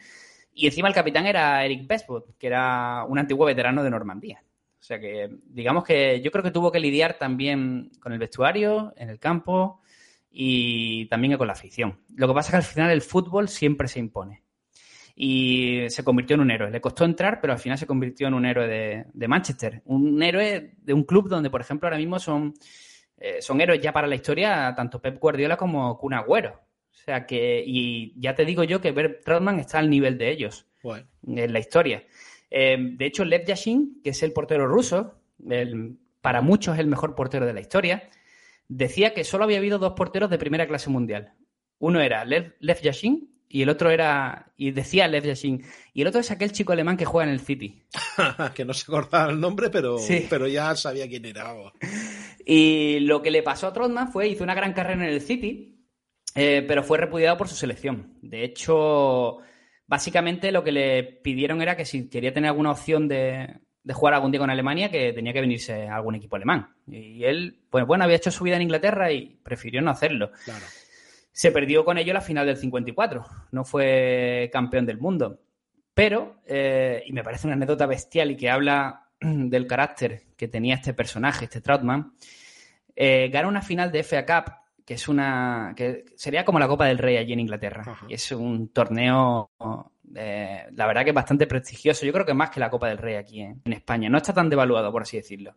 Y encima el capitán era Eric Bestwood, que era un antiguo veterano de Normandía. O sea que, digamos que yo creo que tuvo que lidiar también con el vestuario, en el campo y también con la afición. Lo que pasa es que al final el fútbol siempre se impone. Y se convirtió en un héroe. Le costó entrar, pero al final se convirtió en un héroe de, de Manchester. Un héroe de un club donde, por ejemplo, ahora mismo son eh, son héroes ya para la historia tanto Pep Guardiola como Kun Agüero. O sea que, y ya te digo yo que Bert Trotman está al nivel de ellos en la historia. Eh, de hecho, Lev Yashin, que es el portero ruso, para muchos el mejor portero de la historia, decía que solo había habido dos porteros de primera clase mundial. Uno era Lev, Lev Yashin y el otro era, y decía Lev Yashin, y el otro es aquel chico alemán que juega en el City. que no se acordaba el nombre, pero, pero ya sabía quién era. Y lo que le pasó a Trotman fue, hizo una gran carrera en el City, eh, pero fue repudiado por su selección. De hecho, básicamente lo que le pidieron era que si quería tener alguna opción de, jugar algún día con Alemania, que tenía que venirse a algún equipo alemán. Y él, pues bueno, había hecho su vida en Inglaterra y prefirió no hacerlo. Se perdió con ello la final del 54. No fue campeón del mundo. Pero, eh, y me parece una anécdota bestial y que habla del carácter que tenía este personaje, este Troutman, eh, gana una final de FA Cup, que es una. que sería como la Copa del Rey allí en Inglaterra. Y es un torneo, eh, la verdad que es bastante prestigioso. Yo creo que más que la Copa del Rey aquí en, España. No está tan devaluado, por así decirlo.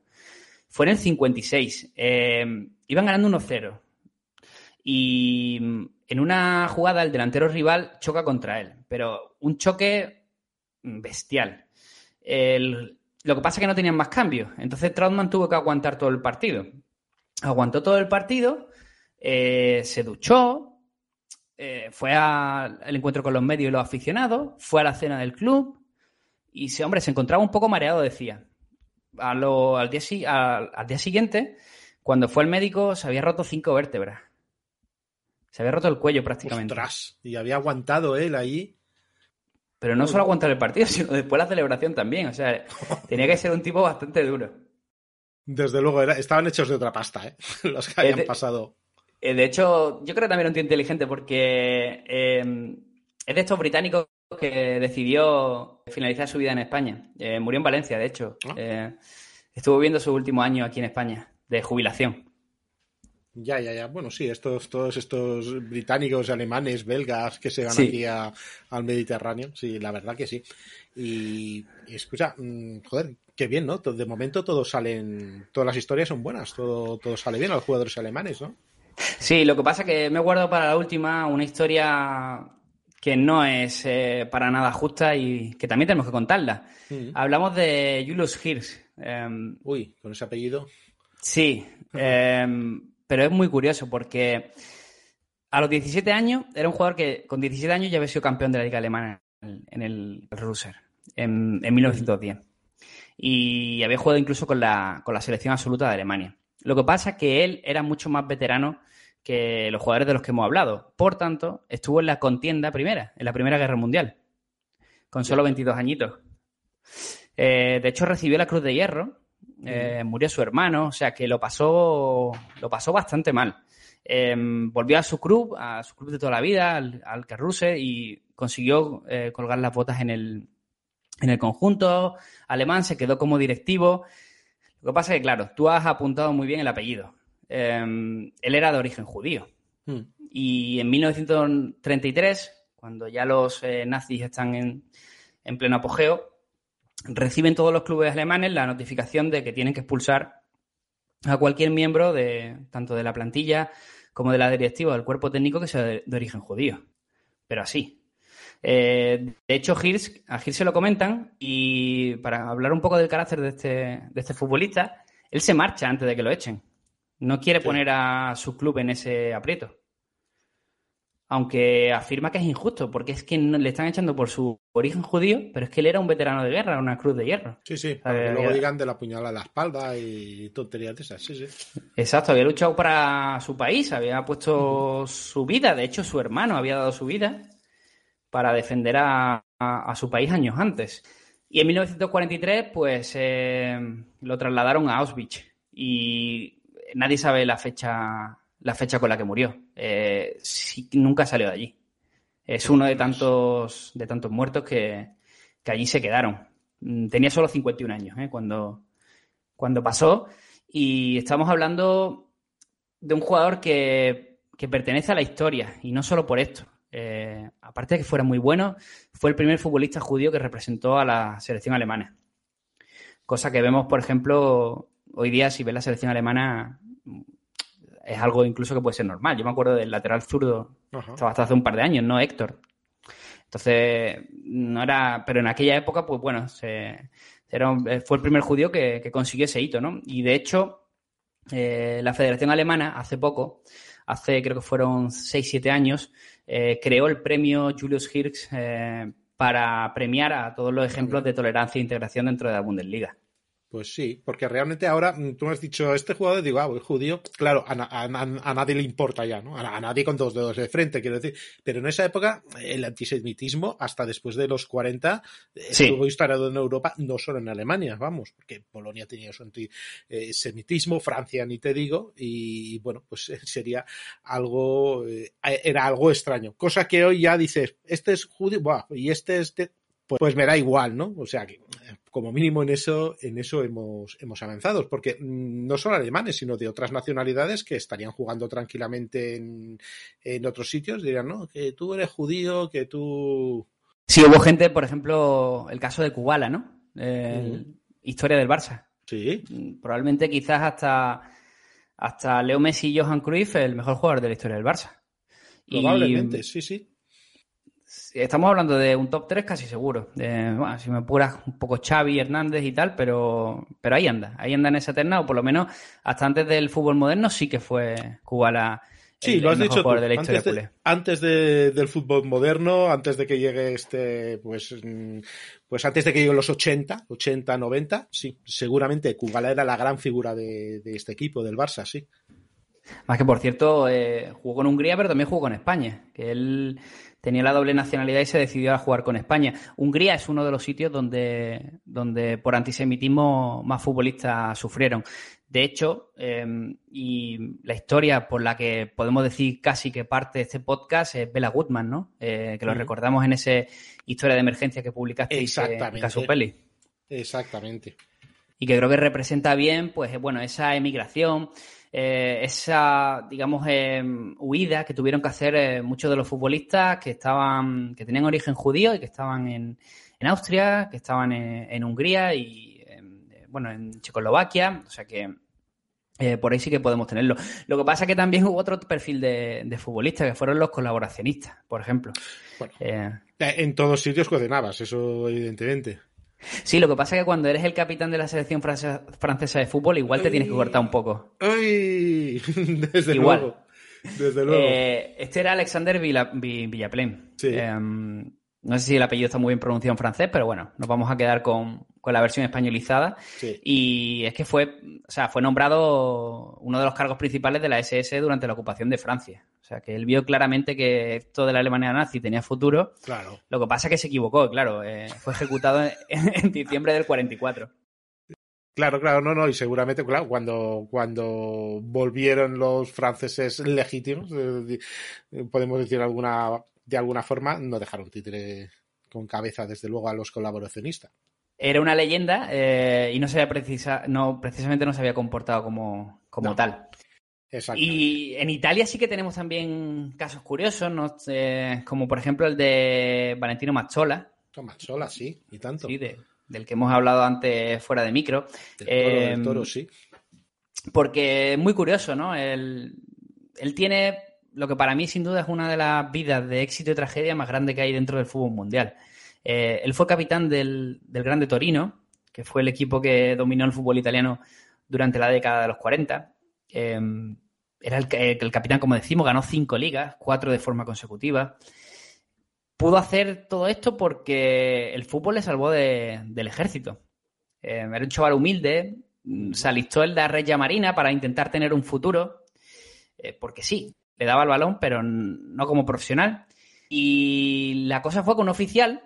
Fue en el 56. Eh, iban ganando 1-0. Y en una jugada el delantero rival choca contra él. Pero un choque bestial. El, lo que pasa es que no tenían más cambios. Entonces Trautmann tuvo que aguantar todo el partido. Aguantó todo el partido, eh, se duchó, eh, fue al encuentro con los medios y los aficionados, fue a la cena del club y ese hombre se encontraba un poco mareado, decía. al, día, al, día siguiente, cuando fue el médico, se había roto cinco vértebras. Se había roto el cuello prácticamente. Ostras, y había aguantado él ahí. Pero no solo aguantar el partido, sino después la celebración también. O sea, tenía que ser un tipo bastante duro. Desde luego, estaban hechos de otra pasta, ¿eh? Los que habían pasado. Eh, de hecho, yo creo que también era un tío inteligente porque eh, es de estos británicos que decidió finalizar su vida en España. Eh, murió en Valencia, de hecho. Ah. estuvo viviendo su último año aquí en España, de jubilación. Ya, ya, ya. Bueno, sí, estos, todos estos británicos, alemanes, belgas que se van aquí al Mediterráneo, sí, la verdad que sí. Y, escucha, mm, joder, qué bien, ¿no? De momento todos salen, todas las historias son buenas, todo, todo sale bien a los jugadores alemanes, ¿no? Sí, lo que pasa es que me guardo para la última una historia que no es eh, para nada justa y que también tenemos que contarla. Mm. Hablamos de Julius Hirsch. Em, Uy, con ese apellido. Sí, em, pero es muy curioso porque a los 17 años era un jugador que con 17 años ya había sido campeón de la Liga Alemana en el, Russer en, 1910. Y había jugado incluso con la, con la selección absoluta de Alemania. Lo que pasa es que él era mucho más veterano que los jugadores de los que hemos hablado. Por tanto, estuvo en la contienda primera, en la Primera Guerra Mundial, con solo 22 añitos. Eh, de hecho, recibió la Cruz de Hierro, eh, murió su hermano, o sea que lo pasó, lo pasó bastante mal. Em, volvió a su club, a su club de toda la vida, al, al Carruse, y consiguió eh, colgar las botas en el, en el conjunto alemán, se quedó como directivo. Lo que pasa es que, claro, tú has apuntado muy bien el apellido. Em, él era de origen judío. Hmm. Y en 1933, cuando ya los eh, nazis están en, en pleno apogeo, reciben todos los clubes alemanes la notificación de que tienen que expulsar a cualquier miembro de tanto de la plantilla como de la directiva del cuerpo técnico que sea de, origen judío. Pero así. Eh, de hecho, Hirsch, a Hirsch se lo comentan y para hablar un poco del carácter de este, de este futbolista, él se marcha antes de que lo echen. No quiere poner a su club en ese aprieto aunque afirma que es injusto, porque es que le están echando por su origen judío, pero es que él era un veterano de guerra, una cruz de hierro. Sí, sí, para que luego digan de la puñalada a la espalda y tonterías de esas, sí, sí. Exacto, había luchado para su país, había puesto su vida, de hecho su hermano había dado su vida para defender a, su país años antes. Y en 1943, pues eh, lo trasladaron a Auschwitz y nadie sabe la fecha la fecha con la que murió. Eh, nunca salió de allí. Es uno de tantos, de tantos muertos que, allí se quedaron. Mm, tenía solo 51 años eh, cuando, cuando pasó y estamos hablando de un jugador que, pertenece a la historia y no solo por esto. Eh, aparte de que fuera muy bueno, fue el primer futbolista judío que representó a la selección alemana. Cosa que vemos, por ejemplo, hoy día si ves la selección alemana, es algo incluso que puede ser normal. Yo me acuerdo del lateral zurdo, estaba hasta hace un par de años, ¿no? Héctor. Entonces, no era, pero en aquella época, pues bueno, se, fue el primer judío que, consiguió ese hito, ¿no? Y de hecho, eh, la Federación Alemana hace poco, hace creo que fueron 6-7 años, eh, creó el premio Julius Hirsch eh, para premiar a todos los ejemplos de tolerancia e integración dentro de la Bundesliga. Pues sí, porque realmente ahora mm, tú me has dicho, este jugador, digo, ah, es judío, claro, a, nadie le importa ya, ¿no? A, nadie con dos dedos de frente, quiero decir. Pero en esa época, el antisemitismo, hasta después de los 40, eh, estuvo instalado en Europa, no solo en Alemania, vamos, porque Polonia tenía su antisemitismo, Francia ni te digo, y bueno, pues sería algo, eh, era algo extraño. Cosa que hoy ya dices, este es judío, y este es de, pues, pues, me da igual, ¿no? O sea que como mínimo en eso, en eso hemos, hemos avanzado, porque mm, no solo alemanes, sino de otras nacionalidades que estarían jugando tranquilamente en, en otros sitios, dirían, no, que tú eres judío, que tú... Sí, hubo gente, por ejemplo, el caso de Kubala, ¿no? Historia del Barça. Sí. Mm, probablemente quizás hasta, hasta Leo Messi y Johan Cruyff el mejor jugador de la historia del Barça. Probablemente, sí, sí estamos hablando de un top 3 casi seguro. bueno, si me apuras un poco Xavi, Hernández y tal, pero, pero ahí anda, ahí anda en esa terna, o por lo menos hasta antes del fútbol moderno sí que fue Kubala Sí, lo has dicho tú. antes, del fútbol moderno, antes de que llegue este, pues, mm, pues antes de que lleguen los 80, 80, 90, sí, seguramente Kubala era la gran figura de, este equipo, del Barça, sí. Más que, por cierto, eh, jugó con Hungría, pero también jugó con España, que él tenía la doble nacionalidad y se decidió a jugar con España. Hungría es uno de los sitios donde, donde por antisemitismo más futbolistas sufrieron. De hecho, em, y la historia por la que podemos decir casi que parte de este podcast es Bela Goodman, ¿no? Eh, que lo recordamos en esa historia de emergencia que publicaste en Caso Peli. Exactamente. Y que creo que representa bien, pues, bueno, esa emigración, eh, esa, digamos, em, huida que tuvieron que hacer eh, muchos de los futbolistas que estaban, que tenían origen judío y que estaban en, Austria, que estaban en Hungría y, em, bueno, en Checoslovaquia. O sea que eh, por ahí sí que podemos tenerlo. Lo que pasa es que también hubo otro perfil de, futbolistas, que fueron los colaboracionistas, por ejemplo. Eh, en todos sitios coordinabas, eso evidentemente. Sí, lo que pasa es que cuando eres el capitán de la selección francesa, de fútbol, igual te tienes que cortar un poco. ¡Ay! Desde luego. Desde luego. Eh, este era Alexander Villa, Sí. Em, no sé si el apellido está muy bien pronunciado en francés, pero bueno, nos vamos a quedar con, la versión españolizada. Y es que fue, o sea, fue nombrado uno de los cargos principales de la SS durante la ocupación de Francia. O sea, que él vio claramente que esto de la Alemania nazi tenía futuro. Claro. Lo que pasa es que se equivocó, claro. Eh, fue ejecutado en, diciembre del 44. Claro, claro, no, no, y seguramente, claro, cuando, cuando volvieron los franceses legítimos, eh, podemos decir alguna de alguna forma no dejaron títere con cabeza, desde luego, a los colaboracionistas. Era una leyenda eh, y no se había precisa, no, precisamente no se había comportado como, como tal. Y en Italia sí que tenemos también casos curiosos, ¿no? como por ejemplo el de Valentino Mazzola. Mazzola, sí, y tanto. Sí, del que hemos hablado antes fuera de micro. Del toro, em, sí. Porque es muy curioso, ¿no? Él, él tiene lo que para mí sin duda es una de las vidas de éxito y tragedia más grande que hay dentro del fútbol mundial. Eh, él fue capitán del, Grande Torino, que fue el equipo que dominó el fútbol italiano durante la década de los 40. Em, era el, capitán, como decimos, ganó cinco ligas, cuatro de forma consecutiva. Pudo hacer todo esto porque el fútbol le salvó del ejército. Em, era un chaval humilde, se alistó en la Regia Marina para intentar tener un futuro, eh, porque sí, le daba el balón, pero no como profesional. Y la cosa fue con un oficial,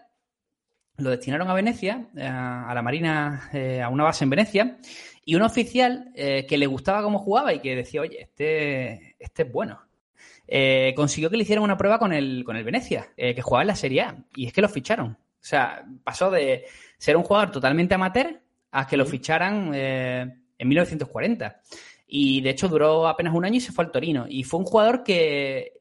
lo destinaron a Venecia, eh, a la Marina, eh, a una base en Venecia, y un oficial eh, que le gustaba cómo jugaba y que decía, oye, este, este es bueno. consiguió que le hicieran una prueba con el, con el Venecia, que jugaba en la Serie A, y es que lo ficharon. O sea, pasó de ser un jugador totalmente amateur a que lo ficharan en 1940. Y de hecho duró apenas un año y se fue al Torino. Y fue un jugador que,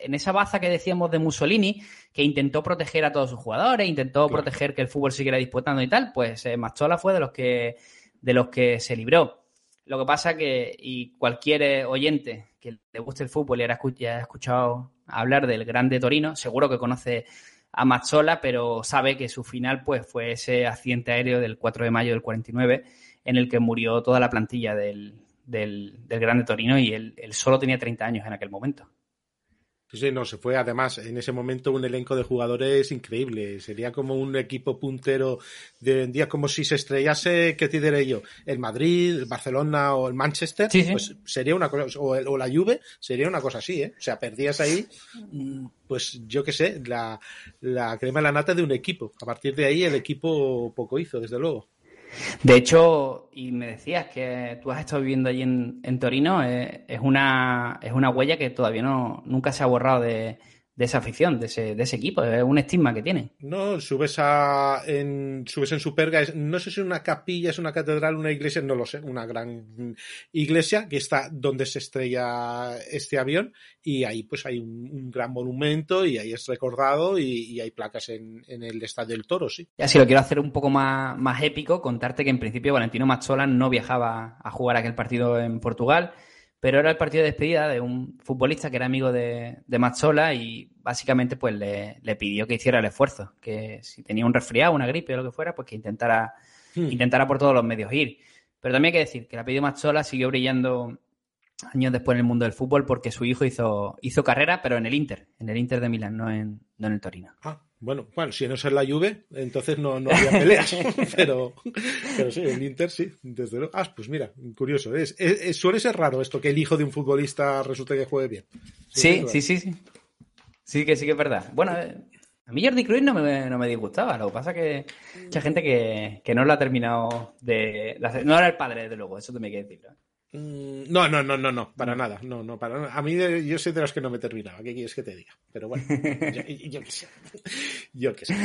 en esa baza que decíamos de Mussolini, que intentó proteger a todos sus jugadores, intentó proteger que el fútbol siguiera disputando y tal, pues eh, Mastola fue de los que de los que se libró. Lo que pasa que, y cualquier oyente que le guste el fútbol y haya escuchado hablar del grande Torino, seguro que conoce a Mazzola, pero sabe que su final pues fue ese accidente aéreo del 4 de mayo del 49 en el que murió toda la plantilla del, del, del Grande Torino y él, solo tenía 30 años en aquel momento. Sí, no, se fue además en ese momento un elenco de jugadores increíble. Sería como un equipo puntero de en día, como si se estrellase, ¿qué te diré yo? El Madrid, el Barcelona o el Manchester. Pues sería una cosa, o, o, la Juve, sería una cosa así, ¿eh? O sea, perdías ahí, pues yo qué sé, la, la crema de la nata de un equipo. A partir de ahí el equipo poco hizo, desde luego. De hecho, y me decías que tú has estado viviendo allí en, Torino, eh, es, una, es una huella que todavía no, nunca se ha borrado de, de esa afición, de ese, de ese equipo. Es un estigma que tiene. No, subes a en, subes en Superga, no sé si es una capilla, es una catedral, una iglesia, no lo sé, una gran iglesia que está donde se estrella este avión y ahí pues hay un, gran monumento y ahí es recordado y, hay placas en, en, el Estadio del Toro, sí. Ya si lo quiero hacer un poco más, más épico, contarte que en principio Valentino Mazzola no viajaba a jugar aquel partido en Portugal pero era el partido de despedida de un futbolista que era amigo de, de Mazzola y básicamente pues le, pidió que hiciera el esfuerzo, que si tenía un resfriado, una gripe o lo que fuera, pues que intentara, hmm. intentara por todos los medios ir. Pero también hay que decir que el apellido Mazzola siguió brillando años después en el mundo del fútbol porque su hijo hizo, hizo carrera, pero en el Inter, en el Inter de Milán, no en, no en el Torino. Ah, bueno, bueno, si no es la Juve, entonces no, no había peleas. pero, pero sí, el Inter sí, desde luego. Ah, pues mira, curioso. Es, suele ser raro esto que el hijo de un futbolista resulte que juegue bien. Sí, sí, sí, sí. Sí, que sí que es verdad. Bueno, eh, a mí Jordi Cruyff no me, no me disgustaba. Lo que pasa es que mucha gente que, que no lo ha terminado de, No era el padre, desde luego, eso también hay que decirlo. Mm, no, no, no, no, no, para nada, no, no, para nada. A mí yo soy de los que no me terminaba, ¿qué quieres que te diga? Pero bueno, yo, yo qué sé, yo qué sé.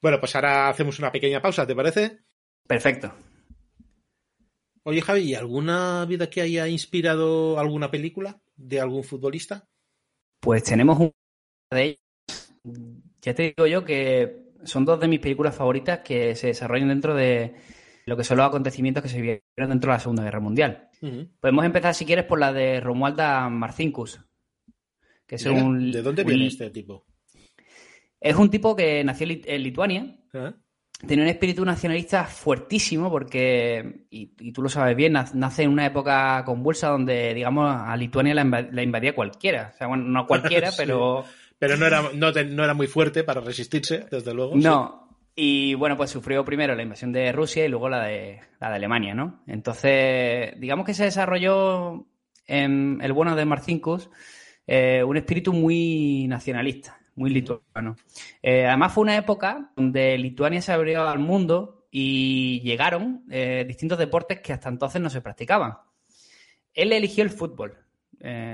Bueno, pues ahora hacemos una pequeña pausa, ¿te parece? Perfecto. Oye, Javi, ¿alguna vida que haya inspirado alguna película de algún futbolista? Pues tenemos un de ellas. Ya te digo yo que son dos de mis películas favoritas que se desarrollan dentro de lo que son los acontecimientos que se vieron dentro de la Segunda Guerra Mundial. Podemos empezar, si quieres, por la de Romualda Marcinkus. Que es un, ¿De dónde viene este tipo? Es un tipo que nació en Lituania. Tiene un espíritu nacionalista fuertísimo porque, y, tú lo sabes bien, nace en una época convulsa donde, digamos, a Lituania la, invadía cualquiera. O sea, bueno, no cualquiera, pero... Pero no era, no, era muy fuerte para resistirse, desde luego. No, y bueno, pues sufrió primero la invasión de Rusia y luego la de, la de Alemania, ¿no? Entonces, digamos que se desarrolló en el bueno de Marcinkus eh, un espíritu muy nacionalista, muy lituano. Eh, además fue una época donde Lituania se abrió al mundo y llegaron eh, distintos deportes que hasta entonces no se practicaban. Él eligió el fútbol,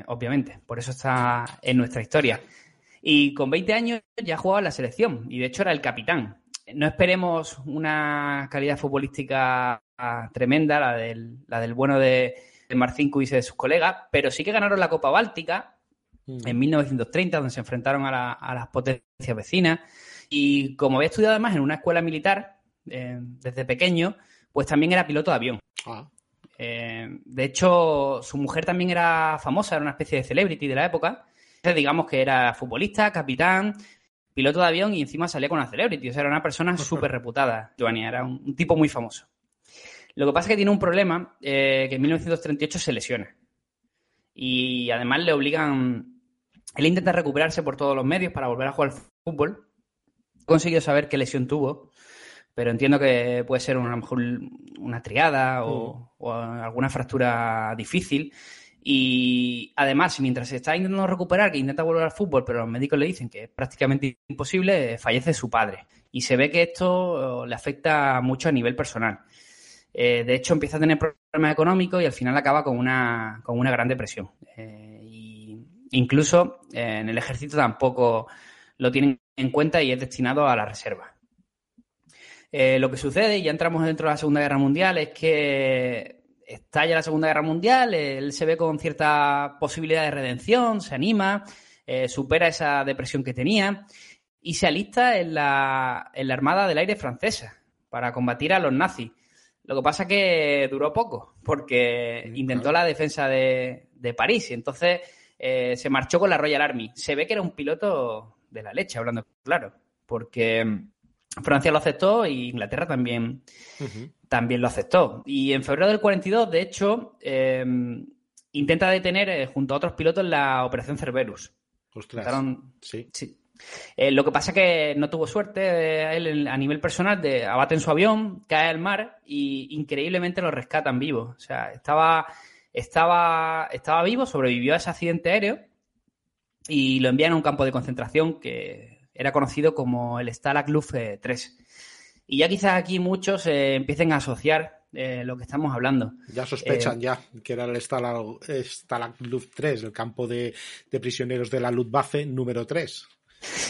obviamente, por eso está en nuestra historia. Y con 20 años ya jugaba en la selección y de hecho era el capitán no esperemos una calidad futbolística tremenda, la del, la del bueno de, de y de sus colegas, pero sí que ganaron la Copa Báltica mm. en 1930, donde se enfrentaron a, las potencias vecinas. Y como había estudiado además en una escuela militar eh, desde pequeño, pues también era piloto de avión. Ah. Eh, de hecho, su mujer también era famosa, era una especie de celebrity de la época. Entonces, digamos que era futbolista, capitán, piloto de avión y encima salía con una celebrity. O sea, era una persona súper reputada, Giovanni, era un, tipo muy famoso. Lo que pasa es que tiene un problema, eh, que en 1938 se lesiona. Y además le obligan... Él intenta recuperarse por todos los medios para volver a jugar al fútbol. Consiguió saber qué lesión tuvo, pero entiendo que puede ser una, a lo mejor una triada o, o alguna fractura difícil. Y además, mientras se está intentando recuperar, que intenta volver al fútbol, pero los médicos le dicen que es prácticamente imposible, fallece su padre. Y se ve que esto le afecta mucho a nivel personal. Eh, de hecho, empieza a tener problemas económicos y al final acaba con una, con una gran depresión. Eh, incluso eh, en el ejército tampoco lo tienen en cuenta y es destinado a la reserva. lo que sucede, y ya entramos dentro de la Segunda Guerra Mundial, es que estalla la Segunda Guerra Mundial, él se ve con cierta posibilidad de redención, se anima, eh, supera esa depresión que tenía y se alista en la, en la Armada del Aire francesa para combatir a los nazis. Lo que pasa es que duró poco, porque intentó la defensa de, de París y entonces eh, se marchó con la Royal Army. Se ve que era un piloto de la leche, hablando claro, porque Francia lo aceptó e Inglaterra también, también lo aceptó. Y en febrero del 42, de hecho, em, intenta detener eh, junto a otros pilotos la Operación Cerberus. Ostras. sí. sí. Eh, lo que pasa es que no tuvo suerte eh, él a nivel personal de abaten su avión, cae al mar y increíblemente lo rescatan vivo. O sea, estaba, estaba, estaba vivo, sobrevivió a ese accidente aéreo y lo envían a un campo de concentración que era conocido como el Stalag Luft 3. Y ya quizás aquí muchos eh, empiecen a asociar eh, lo que estamos hablando. Ya sospechan eh, ya que era el Stalag, Luft 3, el campo de, prisioneros de la Luftwaffe número 3.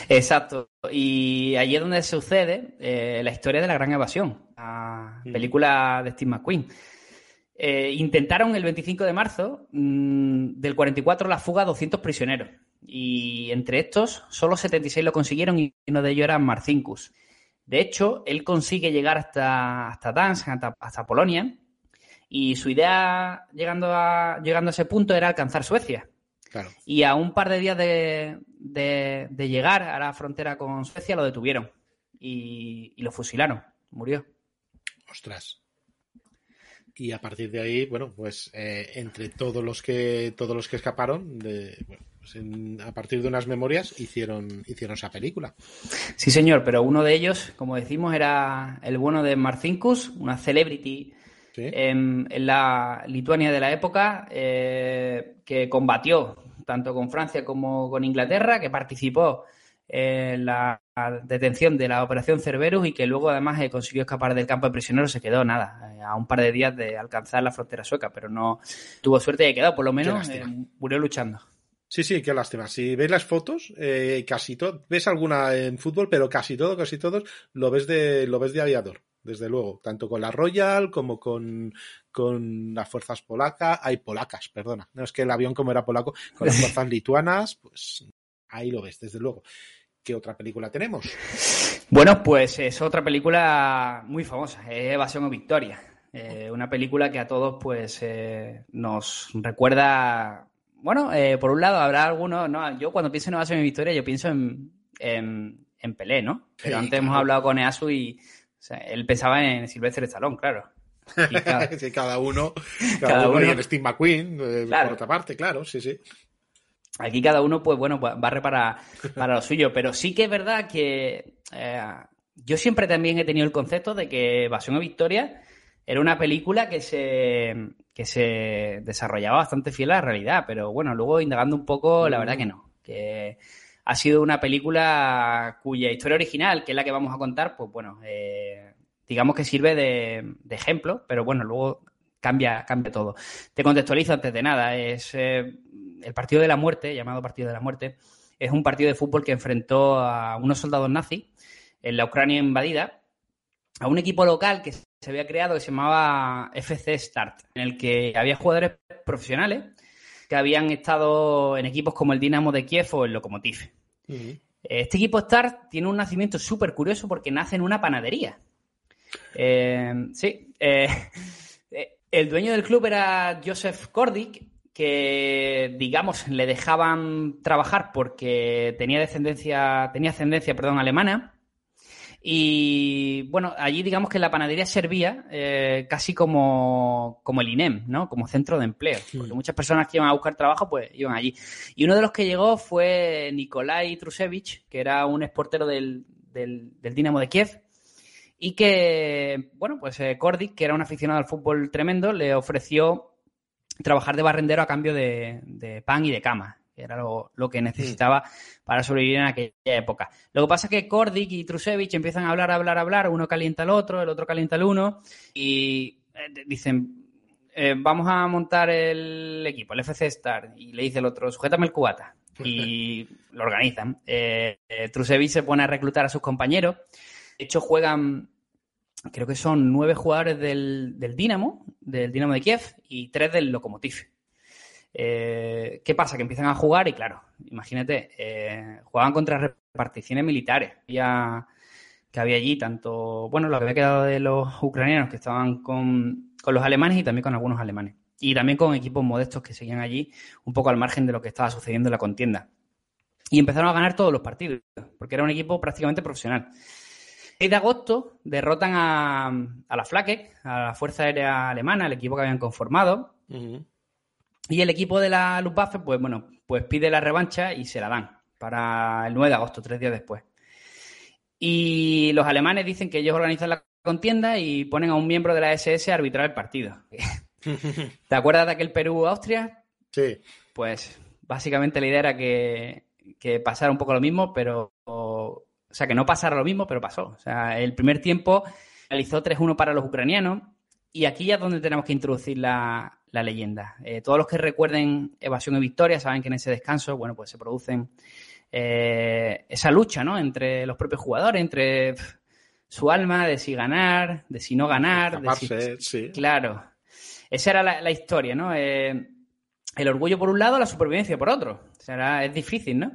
Exacto. Y allí es donde sucede la historia de la gran evasión, la mm. película de Steve McQueen. intentaron el 25 de marzo mm, del 44 la fuga a 200 prisioneros. Y entre estos, solo 76 lo consiguieron y uno de ellos era Marcinkus. De hecho, él consigue llegar hasta, hasta Dansk, hasta, Polonia, y su idea, llegando a, llegando a ese punto, era alcanzar Suecia. Y a un par de días de, de, llegar a la frontera con Suecia, lo detuvieron y, y lo fusilaron. Murió. Ostras. y a partir de ahí, bueno, pues eh, entre todos los que todos los que escaparon, de, bueno, pues a partir de unas memorias hicieron hicieron esa película. Sí, señor, pero uno de ellos, como decimos, era el bueno de Marcinkus, una celebrity en, la Lituania de la época, eh, que combatió tanto con Francia como con Inglaterra, que participó en la detención de la operación Cerberus y que luego además eh, consiguió escapar del campo de prisioneros, se quedó nada, eh, a un par de días de alcanzar la frontera sueca, pero no tuvo suerte y quedó, por lo menos murió luchando. Sí, sí, qué lástima. Si ves las fotos, casi todo, ves alguna en fútbol, pero casi todo, casi todos, lo ves de, lo ves de aviador desde luego, tanto con la Royal como con, con las fuerzas polacas, hay polacas, perdona, no es que el avión como era polaco, con las fuerzas lituanas, pues ahí lo ves, desde luego. ¿Qué otra película tenemos? Bueno, pues es otra película muy famosa, Evasión o Victoria. Eh, una película que a todos pues eh, nos recuerda, bueno, eh, por un lado habrá algunos, no, yo cuando pienso en Evasión o Victoria yo pienso en, en, Pelé, ¿no? Pero antes hemos hablado con Easu y él pensaba en Sylvester Stallone, claro. Cada... sí, cada uno, cada, uno, y en Steve McQueen, eh, por otra parte, claro, sí, sí. Aquí cada uno, pues bueno, barre para, para lo suyo, pero sí que es verdad que eh, yo siempre también he tenido el concepto de que Pasión o Victoria era una película que se, que se desarrollaba bastante fiel a la realidad, pero bueno, luego indagando un poco, la verdad que no. Que ha sido una película cuya historia original, que es la que vamos a contar, pues bueno, eh, digamos que sirve de, ejemplo, pero bueno, luego cambia, cambia todo. Te contextualizo antes de nada, es eh, el Partido de la Muerte, llamado Partido de la Muerte, es un partido de fútbol que enfrentó a unos soldados nazis en la Ucrania invadida, a un equipo local que se había creado que se llamaba FC Start, en el que había jugadores profesionales que habían estado en equipos como el Dinamo de Kiev o el Lokomotiv. Este equipo Star tiene un nacimiento súper curioso porque nace en una panadería. Eh, sí, eh, eh, el dueño del club era Joseph Kordik, que digamos le dejaban trabajar porque tenía descendencia, tenía ascendencia, perdón, alemana y bueno, allí digamos que la panadería servía eh, casi como, como, el INEM, ¿no? Como centro de empleo. Porque muchas personas que iban a buscar trabajo, pues iban allí. Y uno de los que llegó fue Nikolai Trusevich, que era un exportero del, del, Dinamo de Kiev. Y que, bueno, pues eh, que era un aficionado al fútbol tremendo, le ofreció trabajar de barrendero a cambio de, de pan y de cama que era lo, que necesitaba para sobrevivir en aquella época. Lo que pasa es que Kordik y Trusevich empiezan a hablar, a hablar, a hablar, uno calienta al otro, el otro calienta al uno, y eh, dicen, eh, vamos a montar el equipo, el FC Star, y le dice el otro, sujétame el cubata, y lo organizan. Eh, Trusevich se pone a reclutar a sus compañeros, de hecho juegan creo que son nueve jugadores del, del Dinamo, del Dinamo de Kiev, y tres del Lokomotiv. Eh, ¿Qué pasa? Que empiezan a jugar y claro, imagínate, eh, jugaban contra reparticiones militares que había allí, tanto, bueno, lo que había quedado de los ucranianos que estaban con, los alemanes y también con algunos alemanes. Y también con equipos modestos que seguían allí, un poco al margen de lo que estaba sucediendo en la contienda. Y empezaron a ganar todos los partidos, porque era un equipo prácticamente profesional. El 6 de agosto derrotan a, la Flak, a la Fuerza Aérea Alemana, el equipo que habían conformado. Y el equipo de la Luftwaffe, pues bueno, pues pide la revancha y se la dan para el 9 de agosto, tres días después. Y los alemanes dicen que ellos organizan la contienda y ponen a un miembro de la SS a arbitrar el partido. ¿Te acuerdas de aquel Perú-Austria? Sí. Pues básicamente la idea era que, que pasara un poco lo mismo, pero. O sea, que no pasara lo mismo, pero pasó. O sea, el primer tiempo realizó 3-1 para los ucranianos. Y aquí ya es donde tenemos que introducir la, la leyenda. Eh, todos los que recuerden Evasión y Victoria saben que en ese descanso, bueno, pues se producen eh, esa lucha, ¿no? Entre los propios jugadores, entre su alma, de si ganar, de si no ganar, de si... Claro. Esa era la, historia, ¿no? Eh, el orgullo por un lado, la supervivencia por otro. O sea, es difícil, ¿no?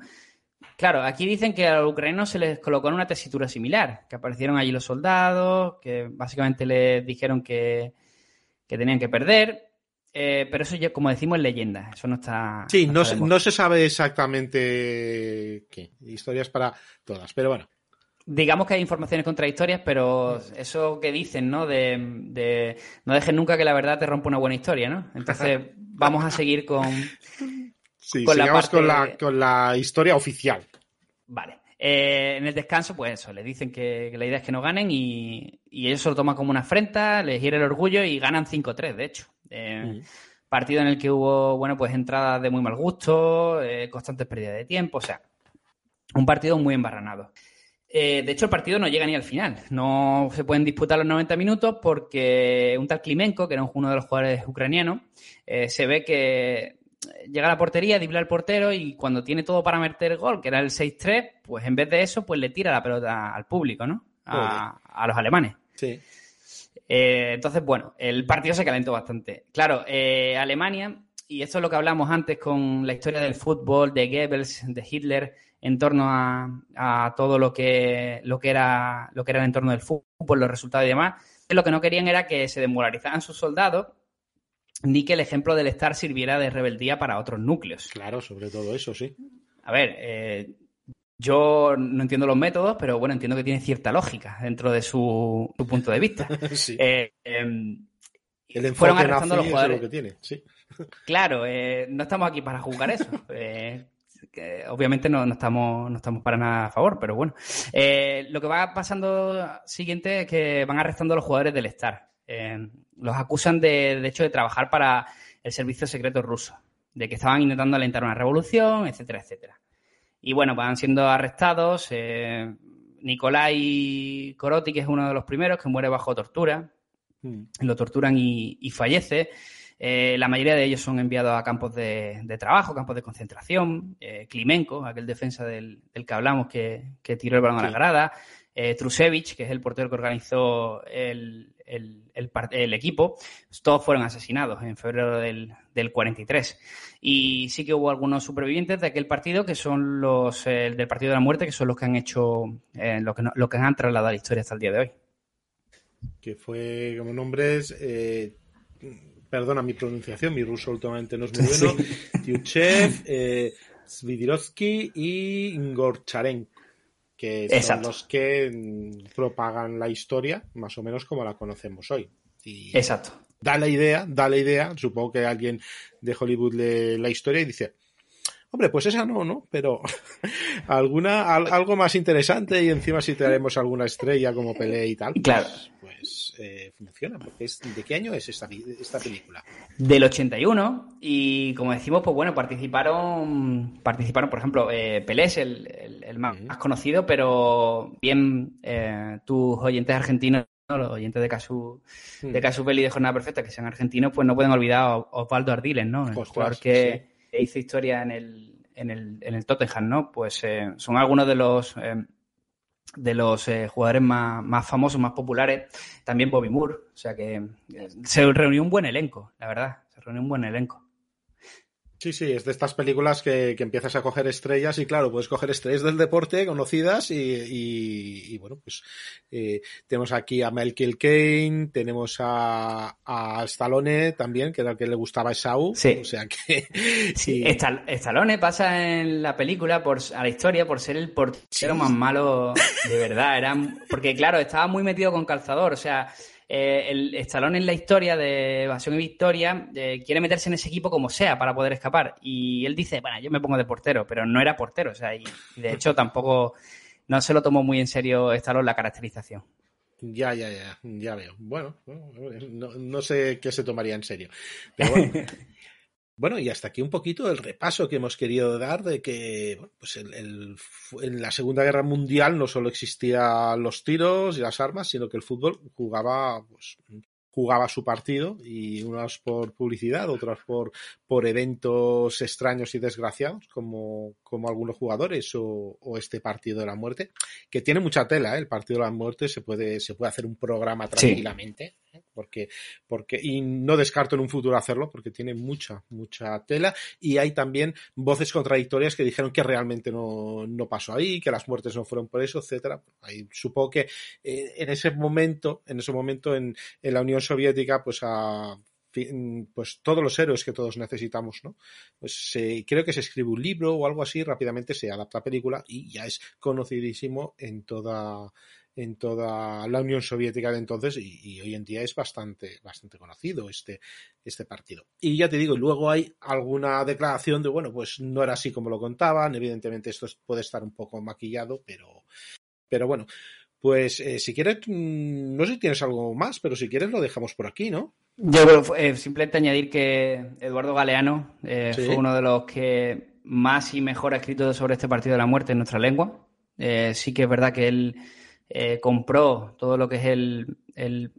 Claro, aquí dicen que a los ucranianos se les colocó en una tesitura similar, que aparecieron allí los soldados, que básicamente les dijeron que, que tenían que perder, eh, pero eso ya, como decimos, es leyenda. Eso no está. Sí, no, se sabe exactamente qué. Historias para todas. Pero bueno. digamos que hay informaciones contradictorias, pero eso que dicen, ¿no? De, no dejes nunca que la verdad te rompa una buena historia, ¿no? Entonces vamos a seguir con... Sí, con la con, la, con la historia oficial. Vale. Eh, en el descanso, pues eso, le dicen que, la idea es que no ganen y, ellos se lo toman como una afrenta, les hiere el orgullo y ganan 5-3, de hecho. Eh, partido en el que hubo, bueno, pues entradas de muy mal gusto, eh, constantes pérdidas de tiempo, o sea, un partido muy embarranado. Eh, de hecho, el partido no llega ni al final. No se pueden disputar los 90 minutos porque un tal Klimenko, que era uno de los jugadores ucranianos, eh, se ve que llega a la portería, dibla al portero y cuando tiene todo para meter gol, que era el 6-3, pues en vez de eso, pues le tira la pelota al público, ¿no? A, los alemanes. Sí. Eh, entonces, bueno, el partido se calentó bastante. Claro, Alemania, y esto es lo que hablamos antes con la historia del fútbol, de Goebbels, de Hitler, en torno a, todo lo que, lo, que era, lo que era el entorno del fútbol, los resultados y demás. Lo que no querían era que se desmoralizaran sus soldados ni que el ejemplo del estar sirviera de rebeldía para otros núcleos. Claro, sobre todo eso, sí. A ver, eh, yo no entiendo los métodos, pero bueno, entiendo que tiene cierta lógica dentro de su, punto de vista. sí. Eh, em, el fueron arrestando los jugadores. lo que tiene, sí. Claro, eh, no estamos aquí para juzgar eso obviamente no, estamos, no estamos para nada a favor, pero bueno. Eh, lo que va pasando siguiente es que van arrestando a los jugadores del Star. Eh, los acusan de, hecho de trabajar para el servicio secreto ruso, de que estaban intentando alentar una revolución, etcétera, etcétera. Y bueno, van siendo arrestados. Eh, Nikolai Koroti, que es uno de los primeros, que muere bajo tortura. Mm. Lo torturan y fallece. Eh, la mayoría de ellos son enviados a campos de, trabajo, campos de concentración. Eh, Klimenko, aquel defensa del, que hablamos que, tiró el balón a la grada. Eh, Trusevich, que es el portero que organizó el, equipo, todos fueron asesinados en febrero del, 43. Y sí que hubo algunos supervivientes de aquel partido que son los del partido de la muerte, que son los que han hecho, lo, que que han trasladado a la historia hasta el día de hoy. Que fue como nombres perdona mi pronunciación, mi ruso últimamente no es muy bueno, Tiuchev, eh, Svidirovsky y Gorcharenko, que son los que mm, propagan la historia más o menos como la conocemos hoy. Exacto. Da la idea, da la idea, supongo que alguien de Hollywood lee la historia y dice, Hombre, pues esa no, ¿no? Pero alguna, algo más interesante y encima si traemos alguna estrella como Pelé y tal. Claro. Pues, pues eh, funciona. Porque ¿De qué año es esta, esta película? Del 81. Y como decimos, pues bueno, participaron, participaron por ejemplo, eh, Pelé es el, el, más, conocido, pero bien eh, tus oyentes argentinos los oyentes de Casu, de Casu Peli de Jornada Perfecta, que sean argentinos, pues no pueden olvidar a Osvaldo Ardiles, ¿no? El jugador que, hizo historia en el, en el, en el Tottenham, ¿no? Pues eh, son algunos de los eh, de los eh, jugadores más, más, famosos, más populares. También Bobby Moore. O sea que se reunió un buen elenco, la verdad. Se reunió un buen elenco. Sí, sí, es de estas películas que, empiezas a coger estrellas y claro, puedes coger estrellas del deporte conocidas y, bueno, pues eh, tenemos aquí a Mel Kilkane, tenemos a, a Stallone también, que era el que le gustaba a Saúl. Sí. O sea que... Sí, Stallone pasa en la película por, a la historia por ser el portero más malo de verdad. Era, porque claro, estaba muy metido con calzador, o sea eh, el Stallone en la historia de Evasión y Victoria eh, quiere meterse en ese equipo como sea para poder escapar. Y él dice, bueno, yo me pongo de portero, pero no era portero. O sea, y, de hecho tampoco no se lo tomó muy en serio Stallone la caracterización. Ya, ya, ya, ya veo. Bueno, no, no sé qué se tomaría en serio. Pero bueno. Bueno, y hasta aquí un poquito el repaso que hemos querido dar de que pues en la Segunda Guerra Mundial no solo existían los tiros y las armas, sino que el fútbol jugaba pues, jugaba su partido y unas por publicidad, otras por, por eventos extraños y desgraciados, como, como algunos jugadores o, este partido de la muerte, que tiene mucha tela, ¿eh? el partido de la muerte se puede, se puede hacer un programa tranquilamente. Porque, porque, y no descarto en un futuro hacerlo, porque tiene mucha, mucha tela, y hay también voces contradictorias que dijeron que realmente no, no pasó ahí, que las muertes no fueron por eso, etcétera. Ahí, supongo que eh, en ese momento, en ese momento en, en la Unión Soviética, pues a pues todos los héroes que todos necesitamos, ¿no? Pues creo que se escribe un libro o algo así, rápidamente se adapta a película y ya es conocidísimo en toda en toda la Unión Soviética de entonces y, hoy en día es bastante, bastante conocido este, este partido. Y ya te digo, luego hay alguna declaración de, bueno, pues no era así como lo contaban, evidentemente esto puede estar un poco maquillado, pero, pero bueno, pues eh, si quieres, mm, no sé si tienes algo más, pero si quieres lo dejamos por aquí, ¿no? Yo creo, eh, simplemente añadir que Eduardo Galeano eh, fue uno de los que más y mejor ha escrito sobre este partido de la muerte en nuestra lengua. sí que es verdad que él eh, compró todo lo que es el, el,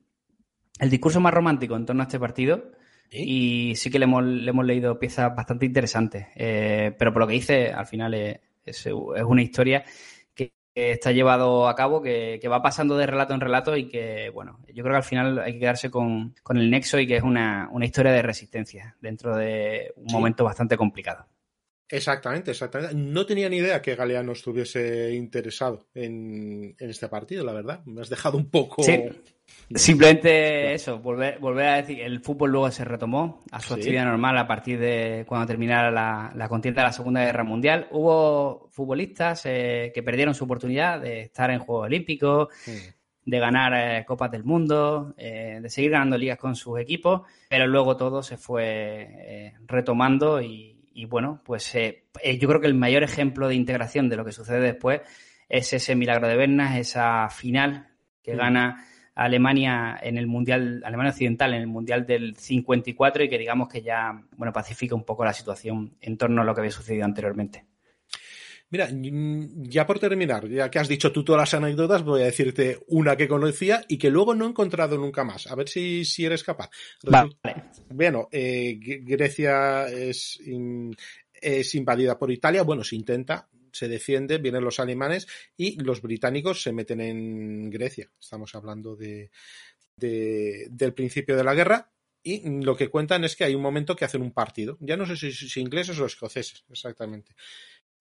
discurso más romántico en torno a este partido. Y sí que le hemos, le hemos leído piezas bastante interesantes. Eh, pero por lo que dice, al final es, es, una historia que está llevado a cabo, que, va pasando de relato en relato y que, bueno, yo creo que al final hay que quedarse con, el nexo y que es una, historia de resistencia dentro de un momento bastante complicado. Exactamente, exactamente. No tenía ni idea que Galeano estuviese interesado en, este partido, la verdad. Me has dejado un poco. Sí. Simplemente eso, volver, volver a decir, el fútbol luego se retomó a su actividad normal a partir de cuando terminara la, la, contienda de la Segunda Guerra Mundial. Hubo futbolistas eh, que perdieron su oportunidad de estar en Juegos Olímpicos, de ganar eh, Copas del Mundo, eh, de seguir ganando ligas con sus equipos, pero luego todo se fue retomando y, y bueno, pues eh, eh, yo creo que el mayor ejemplo de integración de lo que sucede después es ese milagro de Bernas, esa final que mm. gana Alemania en el Mundial, Alemania Occidental en el Mundial del 54 y que digamos que ya, bueno, pacifica un poco la situación en torno a lo que había sucedido anteriormente. Mira, ya por terminar, ya que has dicho tú todas las anécdotas, voy a decirte una que conocía y que luego no he encontrado nunca más. A ver si, si eres capaz. Vale. Bueno, eh, Grecia es, es invadida por Italia. Bueno, se intenta, se defiende, vienen los alemanes y los británicos se meten en Grecia. Estamos hablando de, de, del principio de la guerra. Y lo que cuentan es que hay un momento que hacen un partido. Ya no sé si, si ingleses o escoceses, exactamente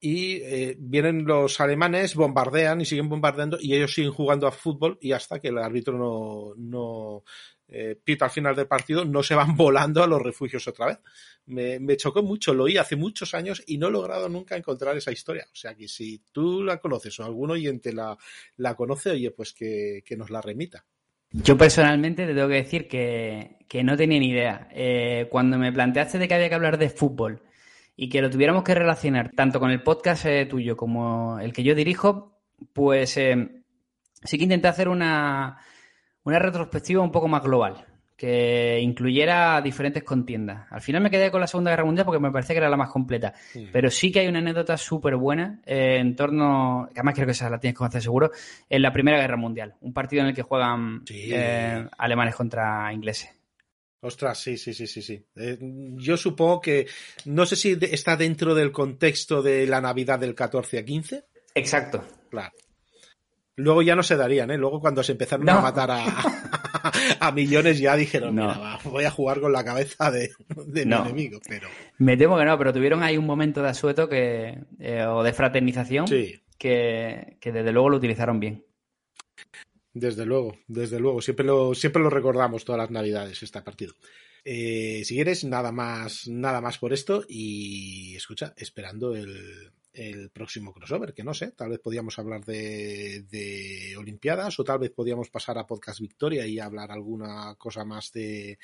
y eh, vienen los alemanes, bombardean y siguen bombardeando y ellos siguen jugando a fútbol y hasta que el árbitro no, eh, pita al final del partido, no se van volando a los refugios otra vez. Me, chocó mucho, lo oí hace muchos años y no he logrado nunca encontrar esa historia. O sea que si tú la conoces o algún oyente la, la conoce, oye, pues que, nos la remita. Yo personalmente te tengo que decir que, que no tenía ni idea. Eh, cuando me planteaste de que había que hablar de fútbol y que lo tuviéramos que relacionar tanto con el podcast eh, tuyo como el que yo dirijo, pues eh, sí que intenté hacer una, una retrospectiva un poco más global, que incluyera diferentes contiendas. Al final me quedé con la Segunda Guerra Mundial porque me parece que era la más completa, pero sí que hay una anécdota súper buena eh, en torno, que además creo que esa la tienes que conocer seguro, en la Primera Guerra Mundial, un partido en el que juegan alemanes contra ingleses. Ostras, sí, sí, sí, sí, sí. Eh, yo supongo que no sé si está dentro del contexto de la Navidad del 14 a 15. Exacto. Claro. Luego ya no se darían, ¿eh? Luego cuando se empezaron a matar a, a, millones ya dijeron, no. voy a jugar con la cabeza de, mi enemigo, pero... Me temo que no, pero tuvieron ahí un momento de asueto que, eh, o de fraternización que, que desde luego lo utilizaron bien. Desde luego, desde luego. Siempre lo, siempre lo recordamos todas las navidades, este partido. Eh, si quieres, nada más, nada más por esto. Y escucha, esperando el, el próximo crossover, que no sé, tal vez podíamos hablar de, de, Olimpiadas o tal vez podíamos pasar a Podcast Victoria y hablar alguna cosa más de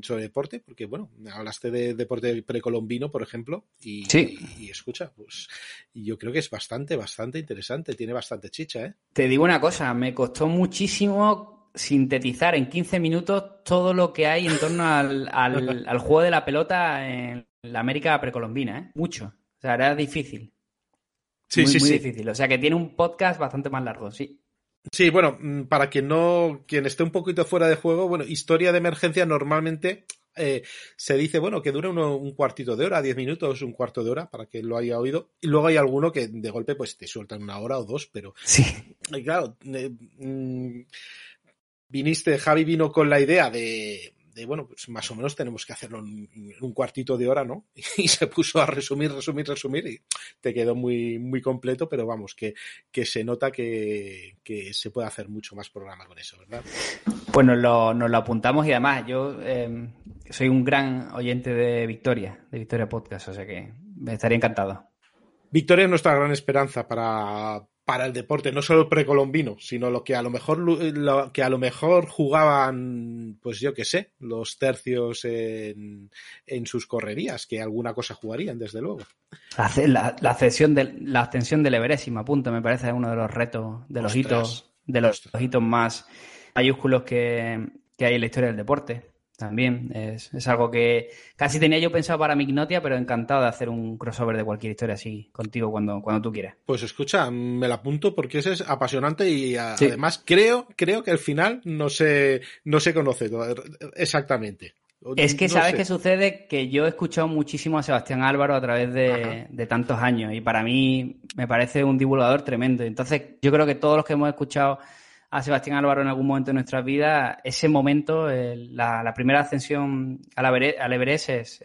sobre deporte, porque bueno, hablaste de deporte precolombino, por ejemplo, y, y, escucha, pues yo creo que es bastante, bastante interesante, tiene bastante chicha, ¿eh? Te digo una cosa, me costó muchísimo sintetizar en 15 minutos todo lo que hay en torno al, al, al juego de la pelota en la América precolombina, ¿eh? Mucho. O sea, era difícil. Sí, muy, sí, muy difícil. O sea que tiene un podcast bastante más largo, sí. Sí, bueno, mm, para quien no, quien esté un poquito fuera de juego, bueno, historia de emergencia normalmente eh, se dice, bueno, que dura un cuartito de hora, diez minutos, un cuarto de hora, para que lo haya oído. Y luego hay alguno que de golpe pues te sueltan una hora o dos, pero... Sí. Y claro, eh, mm, viniste, Javi vino con la idea de, de, bueno, pues más o menos tenemos que hacerlo en, un cuartito de hora, ¿no? Y se puso a resumir, resumir, resumir y te quedó muy, muy completo, pero vamos, que, que se nota que, que se puede hacer mucho más programa con eso, ¿verdad? Pues nos lo, nos lo apuntamos y además yo eh, soy un gran oyente de Victoria, de Victoria Podcast, o sea que me estaría encantado. Victoria es nuestra gran esperanza para, para el deporte, no solo precolombino, sino lo que a lo mejor lo que a lo mejor jugaban, pues yo qué sé, los tercios en, en, sus correrías, que alguna cosa jugarían, desde luego. La, la, ascensión de, la ascensión del Everest, y me apunto, me parece uno de los retos, de los hitos, de los, hitos más mayúsculos que, que hay en la historia del deporte también. Es, es, algo que casi tenía yo pensado para Mignotia, pero encantado de hacer un crossover de cualquier historia así contigo cuando, cuando tú quieras. Pues escucha, me la apunto porque ese es apasionante y además creo, creo que al final no se, no se conoce exactamente. Es que sabes qué sucede que yo he escuchado muchísimo a Sebastián Álvaro a través de, de, tantos años y para mí me parece un divulgador tremendo. Entonces yo creo que todos los que hemos escuchado a Sebastián Álvaro en algún momento de nuestra vida, ese momento, la, primera ascensión al Everest es,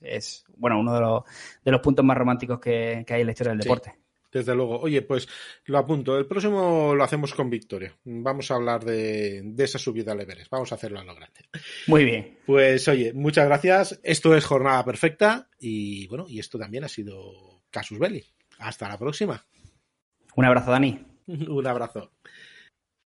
es, bueno, uno de los, de los puntos más románticos que, hay en la historia del deporte. Desde luego. Oye, pues lo apunto. El próximo lo hacemos con Victoria. Vamos a hablar de, de, esa subida al Everest. Vamos a hacerlo a lo grande. Muy bien. Pues oye, muchas gracias. Esto es Jornada Perfecta y bueno, y esto también ha sido Casus Belli. Hasta la próxima. Un abrazo, Dani. Un abrazo.